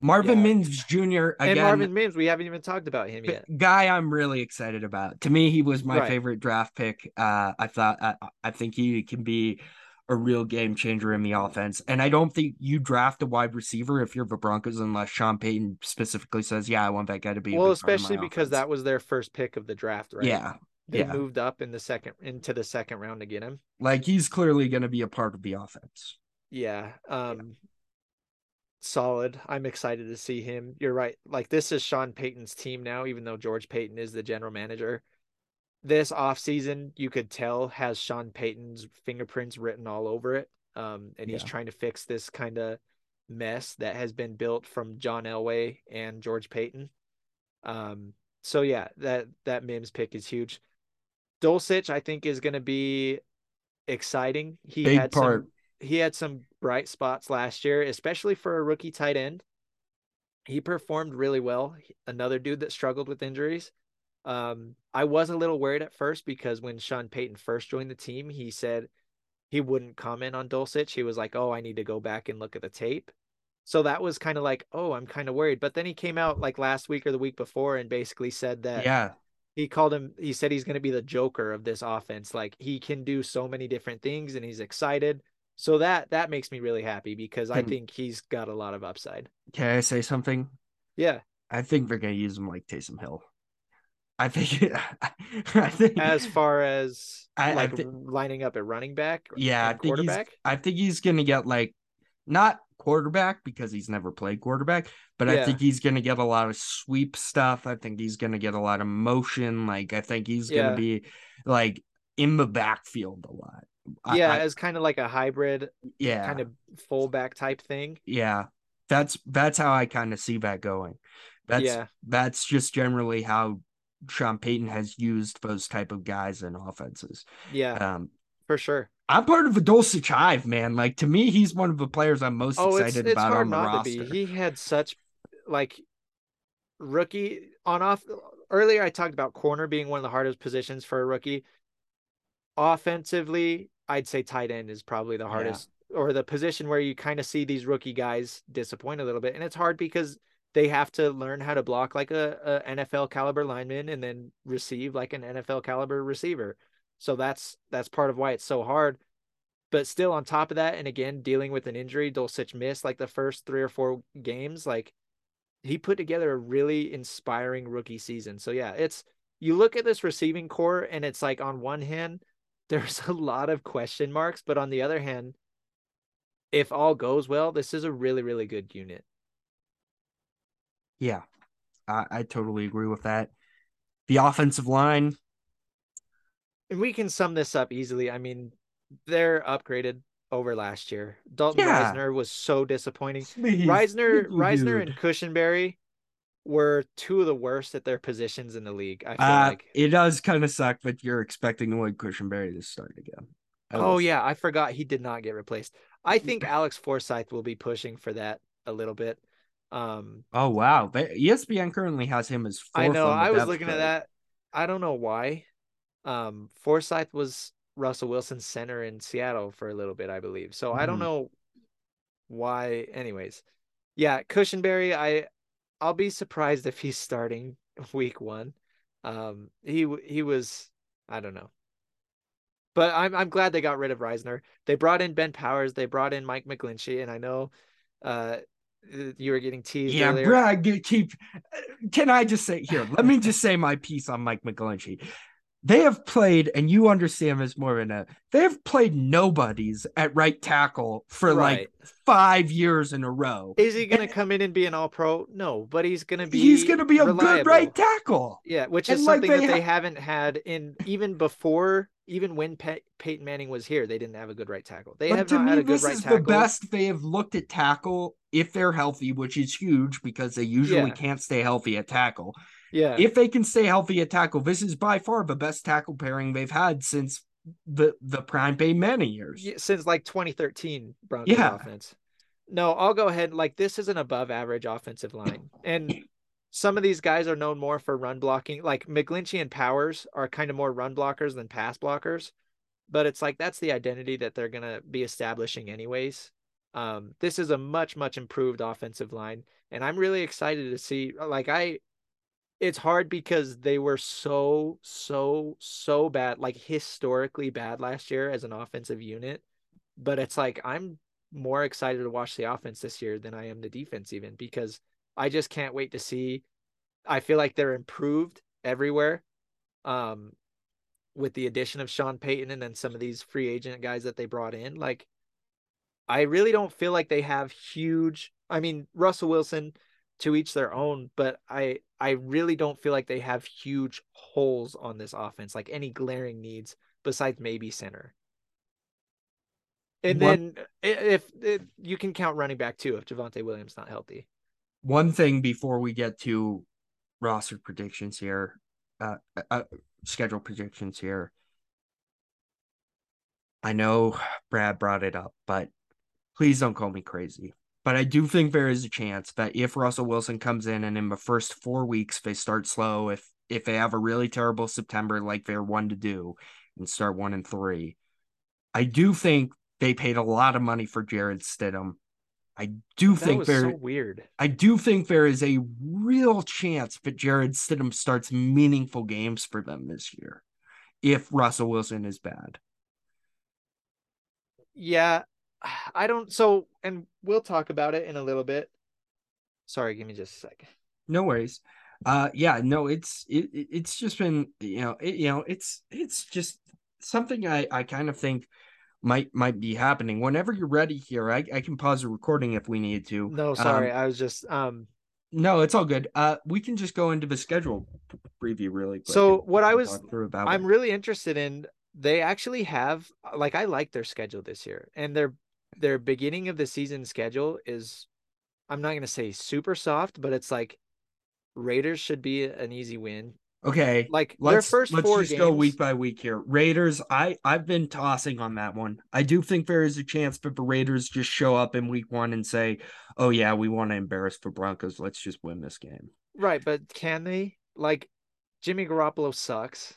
Speaker 1: Marvin
Speaker 2: yeah.
Speaker 1: Mims Jr. again.
Speaker 2: and Marvin Mims. We haven't even talked about him yet.
Speaker 1: guy I'm really excited about. To me, he was my
Speaker 2: Right.
Speaker 1: favorite draft pick. Uh, I thought I, I think he can be a real game changer in the offense. And I don't think you draft a wide receiver if you're the Broncos unless Sean Payton specifically says, "Yeah, I want that guy to be."
Speaker 2: Well,
Speaker 1: big part of my
Speaker 2: especially because
Speaker 1: offense."
Speaker 2: that was their first pick of the draft, right?
Speaker 1: yeah,
Speaker 2: they
Speaker 1: yeah.
Speaker 2: moved up in the second into the second round to get him.
Speaker 1: like he's clearly going to be a part of the offense.
Speaker 2: Yeah. Um solid. I'm excited to see him. You're right. Like this is Sean Payton's team now, even though George Paton is the general manager. This offseason, you could tell has Sean Payton's fingerprints written all over it. Um, and he's
Speaker 1: Yeah.
Speaker 2: trying to fix this kind of mess that has been built from John Elway and George Paton. Um, so yeah, that that Mims pick is huge. Dulcich, I think, is going to be exciting. He
Speaker 1: Big
Speaker 2: had
Speaker 1: part.
Speaker 2: some he had some bright spots last year, especially for a rookie tight end. He performed really well. Another dude that struggled with injuries. Um, I was a little worried at first because when Sean Payton first joined the team, he said he wouldn't comment on Dulcich. He was like, "Oh, I need to go back and look at the tape." So that was kind of like, "Oh, I'm kind of worried." But then he came out like last week or the week before and basically said that
Speaker 1: Yeah,
Speaker 2: he called him he said he's going to be the joker of this offense like he can do so many different things and he's excited so that that makes me really happy because i think he's got a lot of upside
Speaker 1: can I say something?
Speaker 2: yeah
Speaker 1: I think they're going to use him like Taysom Hill. I think. I think
Speaker 2: as far as
Speaker 1: I- I
Speaker 2: like lining up at running back
Speaker 1: Yeah, I think he's
Speaker 2: quarterback
Speaker 1: I think he's gonna get like not quarterback because he's never played quarterback, but I think he's gonna get a lot of sweep stuff. I think he's gonna get a lot of motion. Like I think he's gonna
Speaker 2: Yeah.
Speaker 1: be like in the backfield a lot. I-
Speaker 2: yeah
Speaker 1: I-
Speaker 2: as kind of like a hybrid
Speaker 1: yeah,
Speaker 2: kind of fullback type thing
Speaker 1: yeah. That's that's how I kind of see that going. That's
Speaker 2: yeah
Speaker 1: that's just generally how Sean Payton has used those type of guys in offenses.
Speaker 2: yeah
Speaker 1: Um,
Speaker 2: for sure
Speaker 1: I'm part of a Dulcich Hive, man. Like to me, he's one of the players I'm most
Speaker 2: oh it's,
Speaker 1: excited
Speaker 2: it's
Speaker 1: about
Speaker 2: hard
Speaker 1: on the
Speaker 2: not
Speaker 1: roster.
Speaker 2: to be he had such like rookie on off earlier I talked about corner being one of the hardest positions for a rookie. Offensively, I'd say tight end is probably the
Speaker 1: Yeah.
Speaker 2: hardest or the position where you kind of see these rookie guys disappoint a little bit. And it's hard because they have to learn how to block like a, a NFL caliber lineman and then receive like an NFL caliber receiver. So that's that's part of why it's so hard. But still on top of that, and again, dealing with an injury, Dulcich missed like the first three or four games. Like he put together a really inspiring rookie season. So yeah, it's you look at this receiving core and it's like on one hand, there's a lot of question marks, but on the other hand, if all goes well, this is a really, really good unit.
Speaker 1: Yeah, I, I totally agree with that. The offensive line.
Speaker 2: And we can sum this up easily. I mean, they're upgraded over last year. Dalton yeah. Risner was so disappointing. Please, Risner, Risner and Cushenberry were two of the worst at their positions in the league. I feel uh, like
Speaker 1: it does kind of suck, but you're expecting Lloyd Cushenberry to start again.
Speaker 2: Oh yeah, I forgot he did not get replaced. I think Alex Forsyth will be pushing for that a little bit. Um,
Speaker 1: oh wow, ESPN currently has him as.
Speaker 2: I know. I was looking at that. I don't know why. Um, Forsyth was Russell Wilson's center in Seattle for a little bit, I believe. So mm. I don't hmm. know why. Anyways, yeah, Cushenberry. I I'll be surprised if he's starting week one. Um, he he was. I don't know. But I'm I'm glad they got rid of Risner. They brought in Ben Powers. They brought in Mike McGlinchey, and I know uh, Uh, you were getting teased.
Speaker 1: Yeah,
Speaker 2: earlier.
Speaker 1: Brad, keep. Uh, can I just say here? Let me just say my piece on Mike McGlinchey they have played, and you understand this more than that. They have played nobodies at right tackle for right. like five years in a row.
Speaker 2: Is he going to come in and be an All Pro? No, but he's going to be.
Speaker 1: He's going to be a good right tackle.
Speaker 2: Yeah, which is and something like they that ha- they haven't had in even before, even when Pey- Peyton Manning was here. They didn't have a good right tackle. They but have not me, had a good right tackle. This is the
Speaker 1: best they have looked at tackle if they're healthy, which is huge because they usually yeah. can't stay healthy at tackle.
Speaker 2: Yeah.
Speaker 1: If they can stay healthy at tackle, this is by far the best tackle pairing they've had since the the prime pay many years.
Speaker 2: Yeah, since like 2013 Broncos yeah. offense. No, I'll go ahead. Like this is an above average offensive line. And some of these guys are known more for run blocking. Like McGlinchey and Powers are kind of more run blockers than pass blockers. But it's like that's the identity that they're gonna be establishing anyways. Um, this is a much, much improved offensive line. And I'm really excited to see like I it's hard because they were so so so bad like historically bad last year as an offensive unit but it's like i'm more excited to watch the offense this year than i am the defense even because i just can't wait to see i feel like they're improved everywhere um with the addition of sean payton and then some of these free agent guys that they brought in like i really don't feel like they have huge i mean russell wilson to each their own, but I I really don't feel like they have huge holes on this offense, like any glaring needs besides maybe center. And what, then if, if, you can count running back too, if Javonte Williams not healthy.
Speaker 1: One thing before we get to roster predictions here, uh, uh schedule predictions here. I know Brad brought it up, but please don't call me crazy. But I do think there is a chance that if Russell Wilson comes in and in the first four weeks they start slow, if if they have a really terrible September like they're one to do and start one and three, I do think they paid a lot of money for Jarrett Stidham. I do that think there
Speaker 2: so weird.
Speaker 1: I do think there is a real chance that Jarrett Stidham starts meaningful games for them this year if Russell Wilson is bad.
Speaker 2: Yeah, I don't. So, and we'll talk about it in a little bit. Sorry, give me just a second.
Speaker 1: No worries. Uh, yeah, no, it's it, it's just been you know it, you know it's it's just something I I kind of think might might be happening. Whenever you're ready here, I I can pause the recording if we need to.
Speaker 2: No, sorry, um, I was just um.
Speaker 1: No, it's all good. Uh, we can just go into the schedule preview really quick.
Speaker 2: So what I was, I'm it. really interested in. They actually have like I like their schedule this year, and they're their beginning of the season schedule is I'm not going to say super soft, but it's like Raiders should be an easy win.
Speaker 1: Okay.
Speaker 2: Like let's, their first let's four just games... go
Speaker 1: week by week here. Raiders, I I've been tossing on that one. I do think there is a chance that the Raiders just show up in week 1 and say, "Oh yeah, we want to embarrass the Broncos. Let's just win this game."
Speaker 2: Right, but can they? Like Jimmy Garoppolo sucks.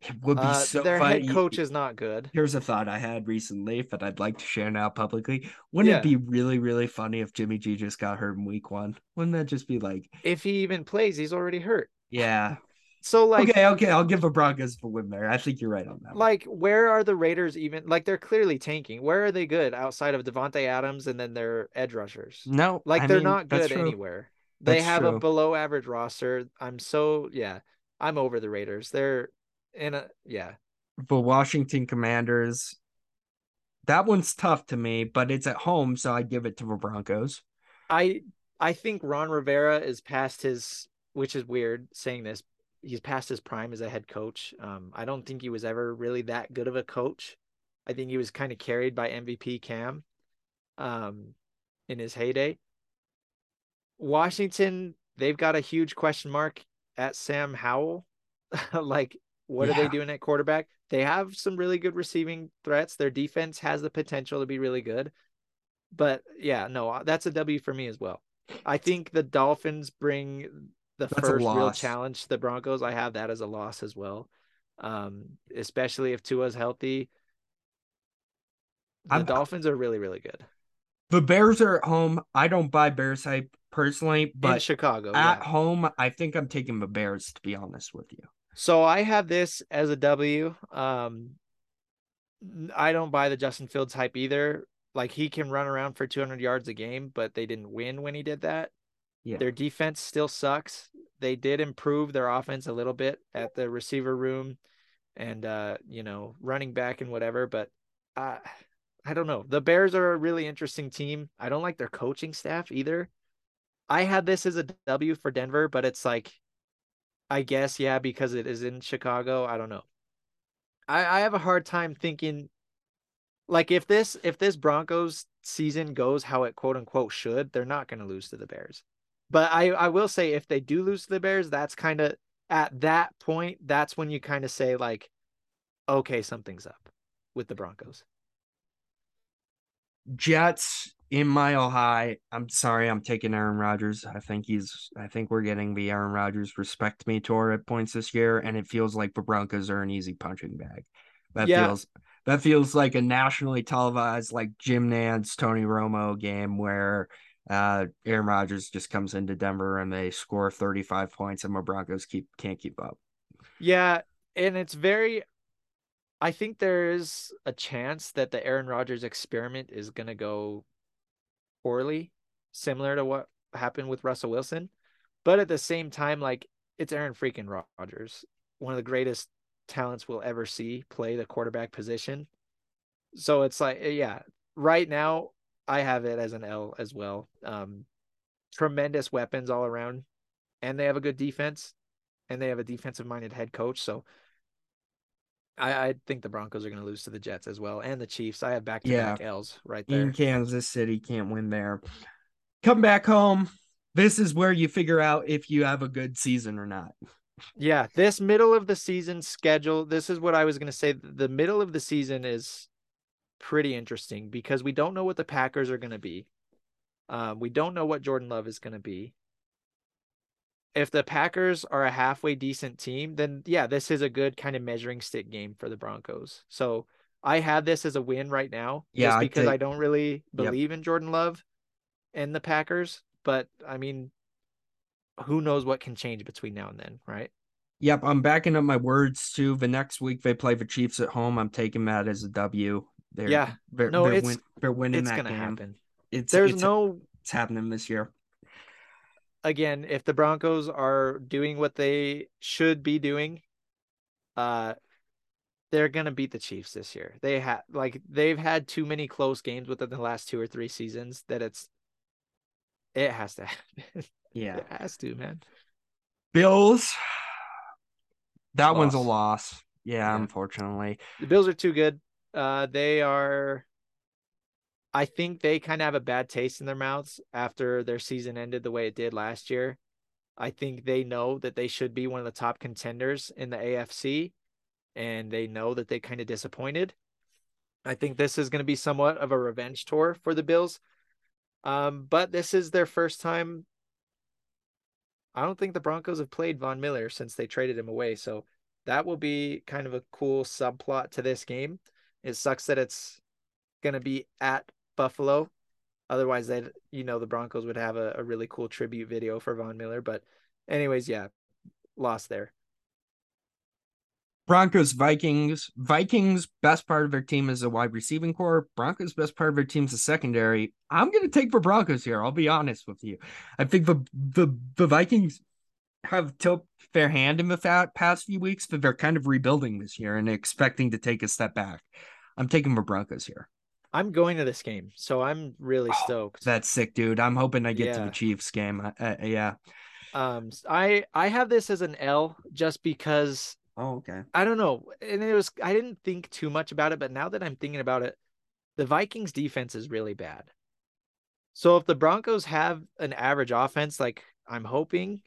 Speaker 1: It would be uh, so
Speaker 2: their head coach is not good.
Speaker 1: Here's a thought I had recently that I'd like to share now publicly. Wouldn't yeah. it be really, really funny if Jimmy G just got hurt in week one? Wouldn't that just be like
Speaker 2: if he even plays, he's already hurt.
Speaker 1: Yeah.
Speaker 2: So like
Speaker 1: okay, okay, I'll give the Broncos the win there. I think you're right on that. one.
Speaker 2: like where are the Raiders even like they're clearly tanking. Where are they good outside of Davante Adams and then their edge rushers?
Speaker 1: no,
Speaker 2: Like
Speaker 1: I
Speaker 2: they're
Speaker 1: mean,
Speaker 2: not good
Speaker 1: true.
Speaker 2: anywhere. They
Speaker 1: That's
Speaker 2: have a below average roster. I'm so yeah. I'm over the Raiders. They're in a yeah.
Speaker 1: The Washington Commanders. That one's tough to me, but it's at home, so I give it to the Broncos.
Speaker 2: I I think Ron Rivera is past his which is weird saying this. He's past his prime as a head coach. Um, I don't think he was ever really that good of a coach. I think he was kind of carried by MVP Cam um, in his heyday. Washington, they've got a huge question mark at Sam Howell. like, what are they doing at quarterback? They have some really good receiving threats. Their defense has the potential to be really good. But yeah, no, that's a W for me as well. I think the Dolphins bring the
Speaker 1: That's
Speaker 2: first real challenge to the Broncos. I have that as a loss as well. Um, especially if Tua's healthy. The
Speaker 1: I'm-
Speaker 2: Dolphins are really, really good.
Speaker 1: The Bears are at home. I don't buy Bears hype personally,
Speaker 2: in
Speaker 1: but
Speaker 2: Chicago.
Speaker 1: at
Speaker 2: yeah.
Speaker 1: home, I think I'm taking the Bears to be honest with you.
Speaker 2: So I have this as a W. Um, I don't buy the Justin Fields hype either. Like he can run around for 200 yards a game, but they didn't win when he did that.
Speaker 1: Yeah.
Speaker 2: Their defense still sucks. They did improve their offense a little bit at the receiver room and uh, you know, running back and whatever, but uh I don't know. The Bears are a really interesting team. I don't like their coaching staff either. I had this as a W for Denver, but it's like I guess yeah, because it is in Chicago. I don't know. I, I have a hard time thinking like if this if this Broncos season goes how it quote unquote should, they're not going to lose to the Bears. But I I will say if they do lose to the Bears, that's kind of at that point that's when you kind of say like okay, something's up with the Broncos.
Speaker 1: Jets in Mile High. I'm sorry, I'm taking Aaron Rodgers. I think he's. I think we're getting the Aaron Rodgers respect me tour at points this year, and it feels like the Broncos are an easy punching bag. That
Speaker 2: Yeah.
Speaker 1: feels. That feels like a nationally televised, like Jim Nantz, Tony Romo game where uh, Aaron Rodgers just comes into Denver and they score 35 points, and the Broncos keep can't keep up.
Speaker 2: Yeah, and it's very I think there is a chance that the Aaron Rodgers experiment is going to go poorly, similar to what happened with Russell Wilson. But at the same time, like it's Aaron freaking Rodgers, one of the greatest talents we'll ever see play the quarterback position. So it's like, yeah, right now I have it as an L as well. Um, tremendous weapons all around, and they have a good defense, and they have a defensive minded head coach. So I, I think the Broncos are going to lose to the Jets as well, and the Chiefs. I have back to back L's right there.
Speaker 1: in Kansas City can't win there. Come back home. This is where you figure out if you have a good season or not.
Speaker 2: Yeah, this middle of the season schedule, this is what I was going to say. The middle of the season is pretty interesting because we don't know what the Packers are going to be. Um, we don't know what Jordan Love is going to be. If the Packers are a halfway decent team, then yeah, this is a good kind of measuring stick game for the Broncos. So I have this as a win right now,
Speaker 1: Yeah,
Speaker 2: just because
Speaker 1: take-
Speaker 2: I don't really
Speaker 1: Yep.
Speaker 2: believe in Jordan Love and the Packers. But I mean, who knows what can change between now and then, right?
Speaker 1: Yep, I'm backing up my words too. The next week they play the Chiefs at home. I'm taking that as a W. They're,
Speaker 2: Yeah.
Speaker 1: they're,
Speaker 2: No,
Speaker 1: they're,
Speaker 2: it's-
Speaker 1: win, they're winning
Speaker 2: It's
Speaker 1: that
Speaker 2: gonna
Speaker 1: game.
Speaker 2: happen.
Speaker 1: It's
Speaker 2: There's
Speaker 1: it's,
Speaker 2: no
Speaker 1: it's happening this year.
Speaker 2: Again, if the Broncos are doing what they should be doing, uh they're gonna beat the Chiefs this year. They have like they've had too many close games within the last two or three seasons that it's it has to happen.
Speaker 1: Yeah.
Speaker 2: It has to, man.
Speaker 1: Bills. That one's a
Speaker 2: Loss.
Speaker 1: loss. Yeah,
Speaker 2: Yeah.
Speaker 1: unfortunately.
Speaker 2: The Bills are too good. Uh they are I think they kind of have a bad taste in their mouths after their season ended the way it did last year. I think they know that they should be one of the top contenders in the AFC and they know that they kind of disappointed. I think this is going to be somewhat of a revenge tour for the Bills. Um, but this is their first time. I don't think the Broncos have played Von Miller since they traded him away. So that will be kind of a cool subplot to this game. It sucks that it's going to be at Buffalo. Otherwise, they you know the Broncos would have a, a really cool tribute video for Von Miller. But anyways, yeah, lost there.
Speaker 1: Broncos, Vikings. Vikings, best part of their team is the wide receiving core. Broncos, best part of their team is the secondary. I'm gonna take the Broncos here. I'll be honest with you. I think the the the Vikings have tilt their hand in the past few weeks, but they're kind of rebuilding this year and expecting to take a step back. I'm taking the Broncos here.
Speaker 2: I'm going to this game, so I'm really oh, stoked.
Speaker 1: That's sick, dude. I'm hoping I get yeah. to the Chiefs game. Uh, uh, yeah.
Speaker 2: Um, I I have this as an L just because
Speaker 1: Oh, okay.
Speaker 2: I don't know. And it was I didn't think too much about it, but now that I'm thinking about it, the Vikings defense is really bad. So if the Broncos have an average offense like I'm hoping,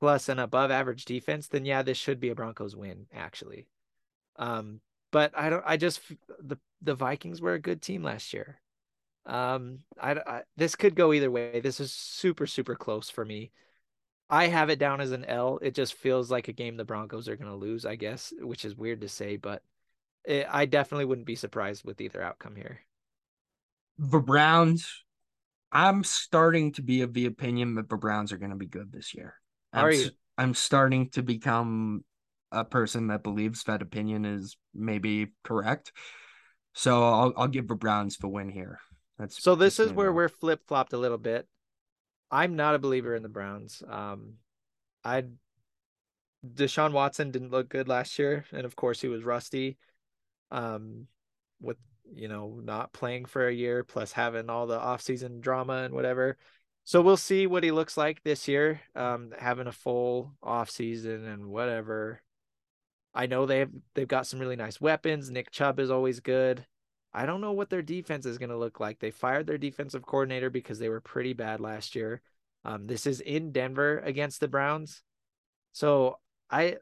Speaker 2: plus an above average defense, then yeah, this should be a Broncos win actually. Um, but I don't I just the the Vikings were a good team last year. Um, I, I this could go either way. This is super super close for me. I have it down as an L. It just feels like a game the Broncos are going to lose, I guess, which is weird to say, but it, I definitely wouldn't be surprised with either outcome here.
Speaker 1: The Browns, I'm starting to be of the opinion that the Browns are going to be good this year. I'm,
Speaker 2: are you?
Speaker 1: I'm starting to become a person that believes that opinion is maybe correct. So I'll I'll give the Browns the win here. That's
Speaker 2: so. This is where we're flip flopped a little bit. I'm not a believer in the Browns. Um, I Deshaun Watson didn't look good last year, and of course he was rusty. Um, with you know not playing for a year plus having all the offseason drama and whatever. So we'll see what he looks like this year. Um, having a full offseason and whatever. I know they've they've got some really nice weapons. Nick Chubb is always good. I don't know what their defense is going to look like. They fired their defensive coordinator because they were pretty bad last year. Um, this is in Denver against the Browns. So I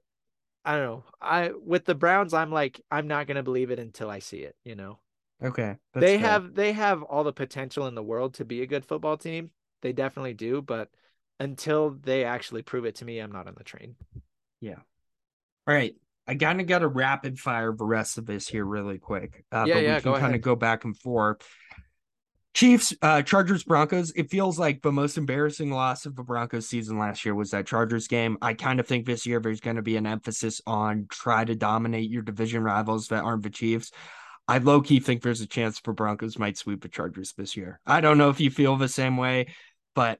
Speaker 2: I don't know. I with the Browns, I'm like, I'm not gonna believe it until I see it, you know.
Speaker 1: Okay.
Speaker 2: They fair. have they have all the potential in the world to be a good football team. They definitely do, but until they actually prove it to me, I'm not on the train.
Speaker 1: Yeah. All right. I kind of got a rapid fire of the rest of this here really quick.
Speaker 2: Uh, yeah, but yeah,
Speaker 1: we can kind of go back and forth. Chiefs, uh, Chargers, Broncos. It feels like the most embarrassing loss of the Broncos season last year was that Chargers game. I kind of think this year there's going to be an emphasis on try to dominate your division rivals that aren't the Chiefs. I low key think there's a chance for Broncos might sweep the Chargers this year. I don't know if you feel the same way, but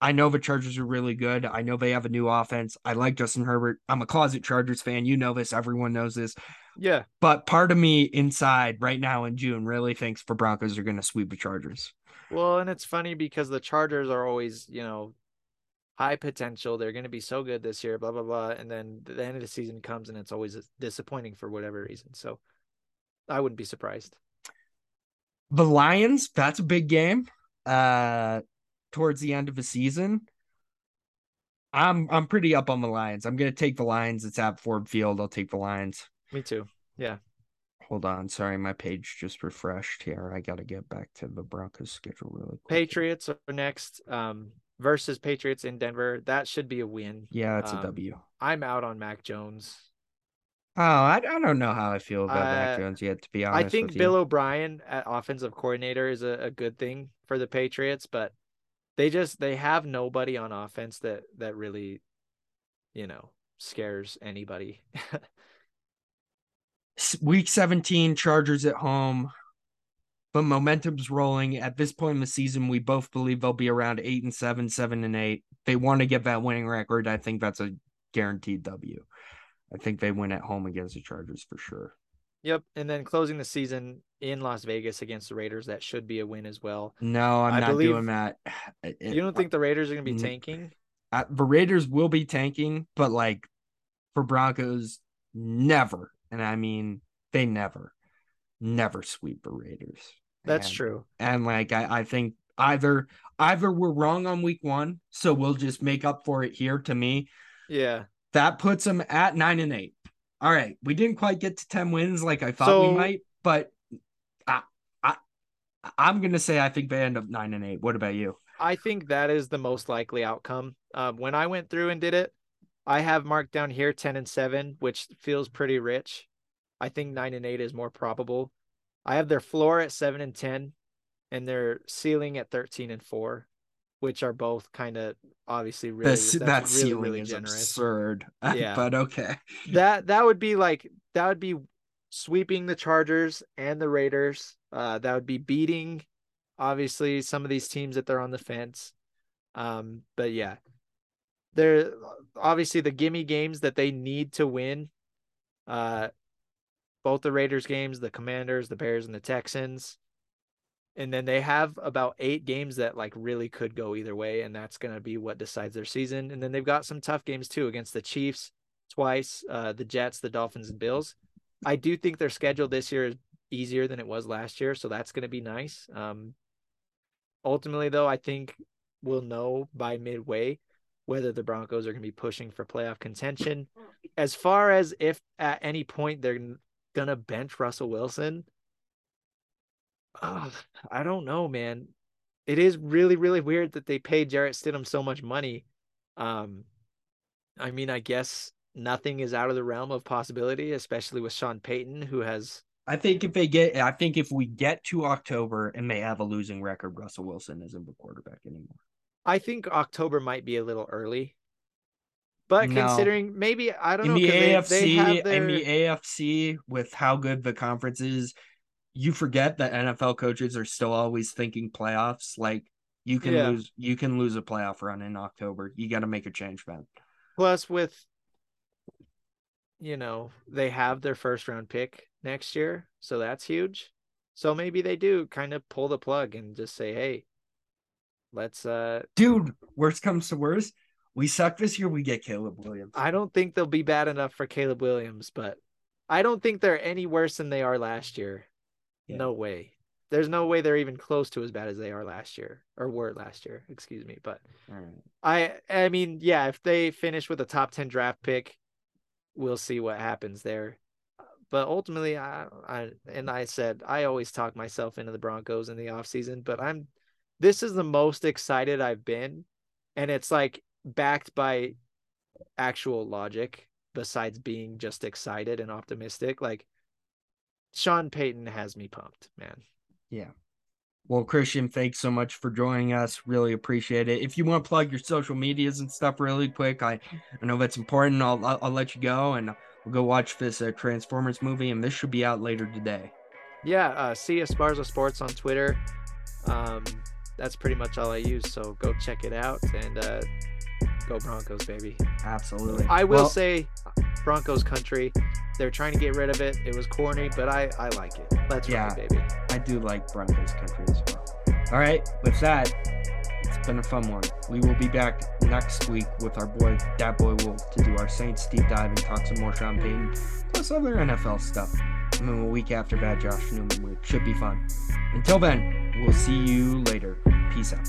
Speaker 1: I know the Chargers are really good. I know they have a new offense. I like Justin Herbert. I'm a closet Chargers fan. You know this. Everyone knows this.
Speaker 2: Yeah.
Speaker 1: But part of me inside right now in June really thinks the Broncos are going to sweep the Chargers.
Speaker 2: Well, and it's funny because the Chargers are always, you know, high potential. They're going to be so good this year, blah, blah, blah. And then the end of the season comes and it's always disappointing for whatever reason. So I wouldn't be surprised.
Speaker 1: The Lions, that's a big game. Uh, towards the end of the season, I'm I'm pretty up on the Lions. I'm gonna take the Lions. It's at Ford Field. I'll take the Lions.
Speaker 2: Me too. Yeah.
Speaker 1: Hold on. Sorry, my page just refreshed here. I gotta get back to the Broncos schedule really quick.
Speaker 2: Patriots are next. Um versus Patriots in Denver. That should be a win.
Speaker 1: Yeah, it's um, a W.
Speaker 2: I'm out on Mac Jones.
Speaker 1: Oh, I, I don't know how I feel about uh, Mac Jones yet, to be honest.
Speaker 2: I think Bill O'Brien at offensive coordinator is a, a good thing for the Patriots, but they just they have nobody on offense that that really you know scares anybody.
Speaker 1: Week 17 chargers at home but momentum's rolling. At this point in the season we both believe they'll be around eight and seven seven and eight. They want to get that winning record i think that's a guaranteed w. I think they win at home against the chargers for sure
Speaker 2: Yep, and then closing the season in Las Vegas against the Raiders, that should be a win as well.
Speaker 1: No, I'm I not doing that.
Speaker 2: It, you don't think the Raiders are going to be tanking?
Speaker 1: Uh, the Raiders will be tanking, but like for Broncos, never, and I mean they never, never sweep the Raiders.
Speaker 2: That's
Speaker 1: and,
Speaker 2: true.
Speaker 1: And like I, I think either either we're wrong on week one, so we'll just make up for it here. To me,
Speaker 2: yeah,
Speaker 1: that puts them at nine and eight all right, we didn't quite get to 10 wins like I thought so, we might, but I, I I'm gonna say I think they end up nine and eight. What about you?
Speaker 2: I think that is the most likely outcome. Um, when I went through and did it, I have marked down here 10 and 7, which feels pretty rich. I think 9 and 8 is more probable. I have their floor at 7 and 10 and their ceiling at 13 and 4. Which are both kind of obviously really
Speaker 1: This,
Speaker 2: that's
Speaker 1: that
Speaker 2: really,
Speaker 1: ceiling
Speaker 2: really
Speaker 1: is
Speaker 2: generous.
Speaker 1: absurd.
Speaker 2: Yeah.
Speaker 1: but okay.
Speaker 2: That that would be like that would be sweeping the Chargers and the Raiders. Uh, that would be beating obviously some of these teams that they're on the fence. Um, but yeah, they're obviously the gimme games that they need to win. Uh, both the Raiders games, the Commanders, the Bears, and the Texans. And then they have about eight games that like really could go either way, and that's gonna be what decides their season. And then they've got some tough games too against the Chiefs twice, uh, the Jets, the Dolphins, and Bills. I do think their schedule this year is easier than it was last year, so that's gonna be nice. Um, ultimately, though, I think we'll know by midway whether the Broncos are gonna be pushing for playoff contention. As far as if at any point they're gonna bench Russell Wilson. Uh, I don't know, man. It is really, really weird that they paid Jarrett Stidham so much money. Um, I mean, I guess nothing is out of the realm of possibility, especially with Sean Payton, who has.
Speaker 1: I think if they get, I think if we get to October and they have a losing record, Russell Wilson isn't the quarterback anymore.
Speaker 2: I think October might be a little early, but
Speaker 1: No.
Speaker 2: considering maybe I don't
Speaker 1: In
Speaker 2: know
Speaker 1: the
Speaker 2: 'cause they, they
Speaker 1: AFC,
Speaker 2: their,
Speaker 1: in the AFC, with how good the conference is, you forget that NFL coaches are still always thinking playoffs. Like you can
Speaker 2: Yeah.
Speaker 1: lose, you can lose a playoff run in October. You got to make a change, man.
Speaker 2: Plus, with you know, they have their first round pick next year, so that's huge. So maybe they do kind of pull the plug and just say, "Hey, let's." uh
Speaker 1: Dude, worst comes to worst, we suck this year. We get Caleb Williams.
Speaker 2: I don't think they'll be bad enough for Caleb Williams, but I don't think they're any worse than they are last year.
Speaker 1: Yeah.
Speaker 2: No way. There's no way they're even close to as bad as they are last year or were last year. Excuse me, but
Speaker 1: right.
Speaker 2: I I mean, yeah, if they finish with a top 10 draft pick, we'll see what happens there. But ultimately, I I and I said I always talk myself into the Broncos in the offseason, but I'm this is the most excited I've been and it's like backed by actual logic besides being just excited and optimistic. Like Sean Payton has me pumped, man.
Speaker 1: Yeah. Well, Christian, thanks so much for joining us. Really appreciate it. If you want to plug your social medias and stuff really quick, I, I know that's important. I'll, I'll, I'll let you go and we'll go watch this uh, Transformers movie, and this should be out later today.
Speaker 2: Yeah, uh, see Esparza Sports on Twitter. Um, that's pretty much all I use. So go check it out and uh, go Broncos, baby.
Speaker 1: Absolutely.
Speaker 2: I will
Speaker 1: Well,
Speaker 2: say, Broncos country. They're trying to get rid of it. It was corny, but I I like it. Let's
Speaker 1: Yeah.
Speaker 2: ride, baby.
Speaker 1: I do like Broncos country as well. All right. With that, it's been a fun one. We will be back next week with our boy, Dat Boy Wolf, to do our Saints deep dive and talk some more Sean Payton, plus other NFL stuff. And then a week after Bad Josh Newman week. Should be fun. Until then, we'll see you later. Peace out.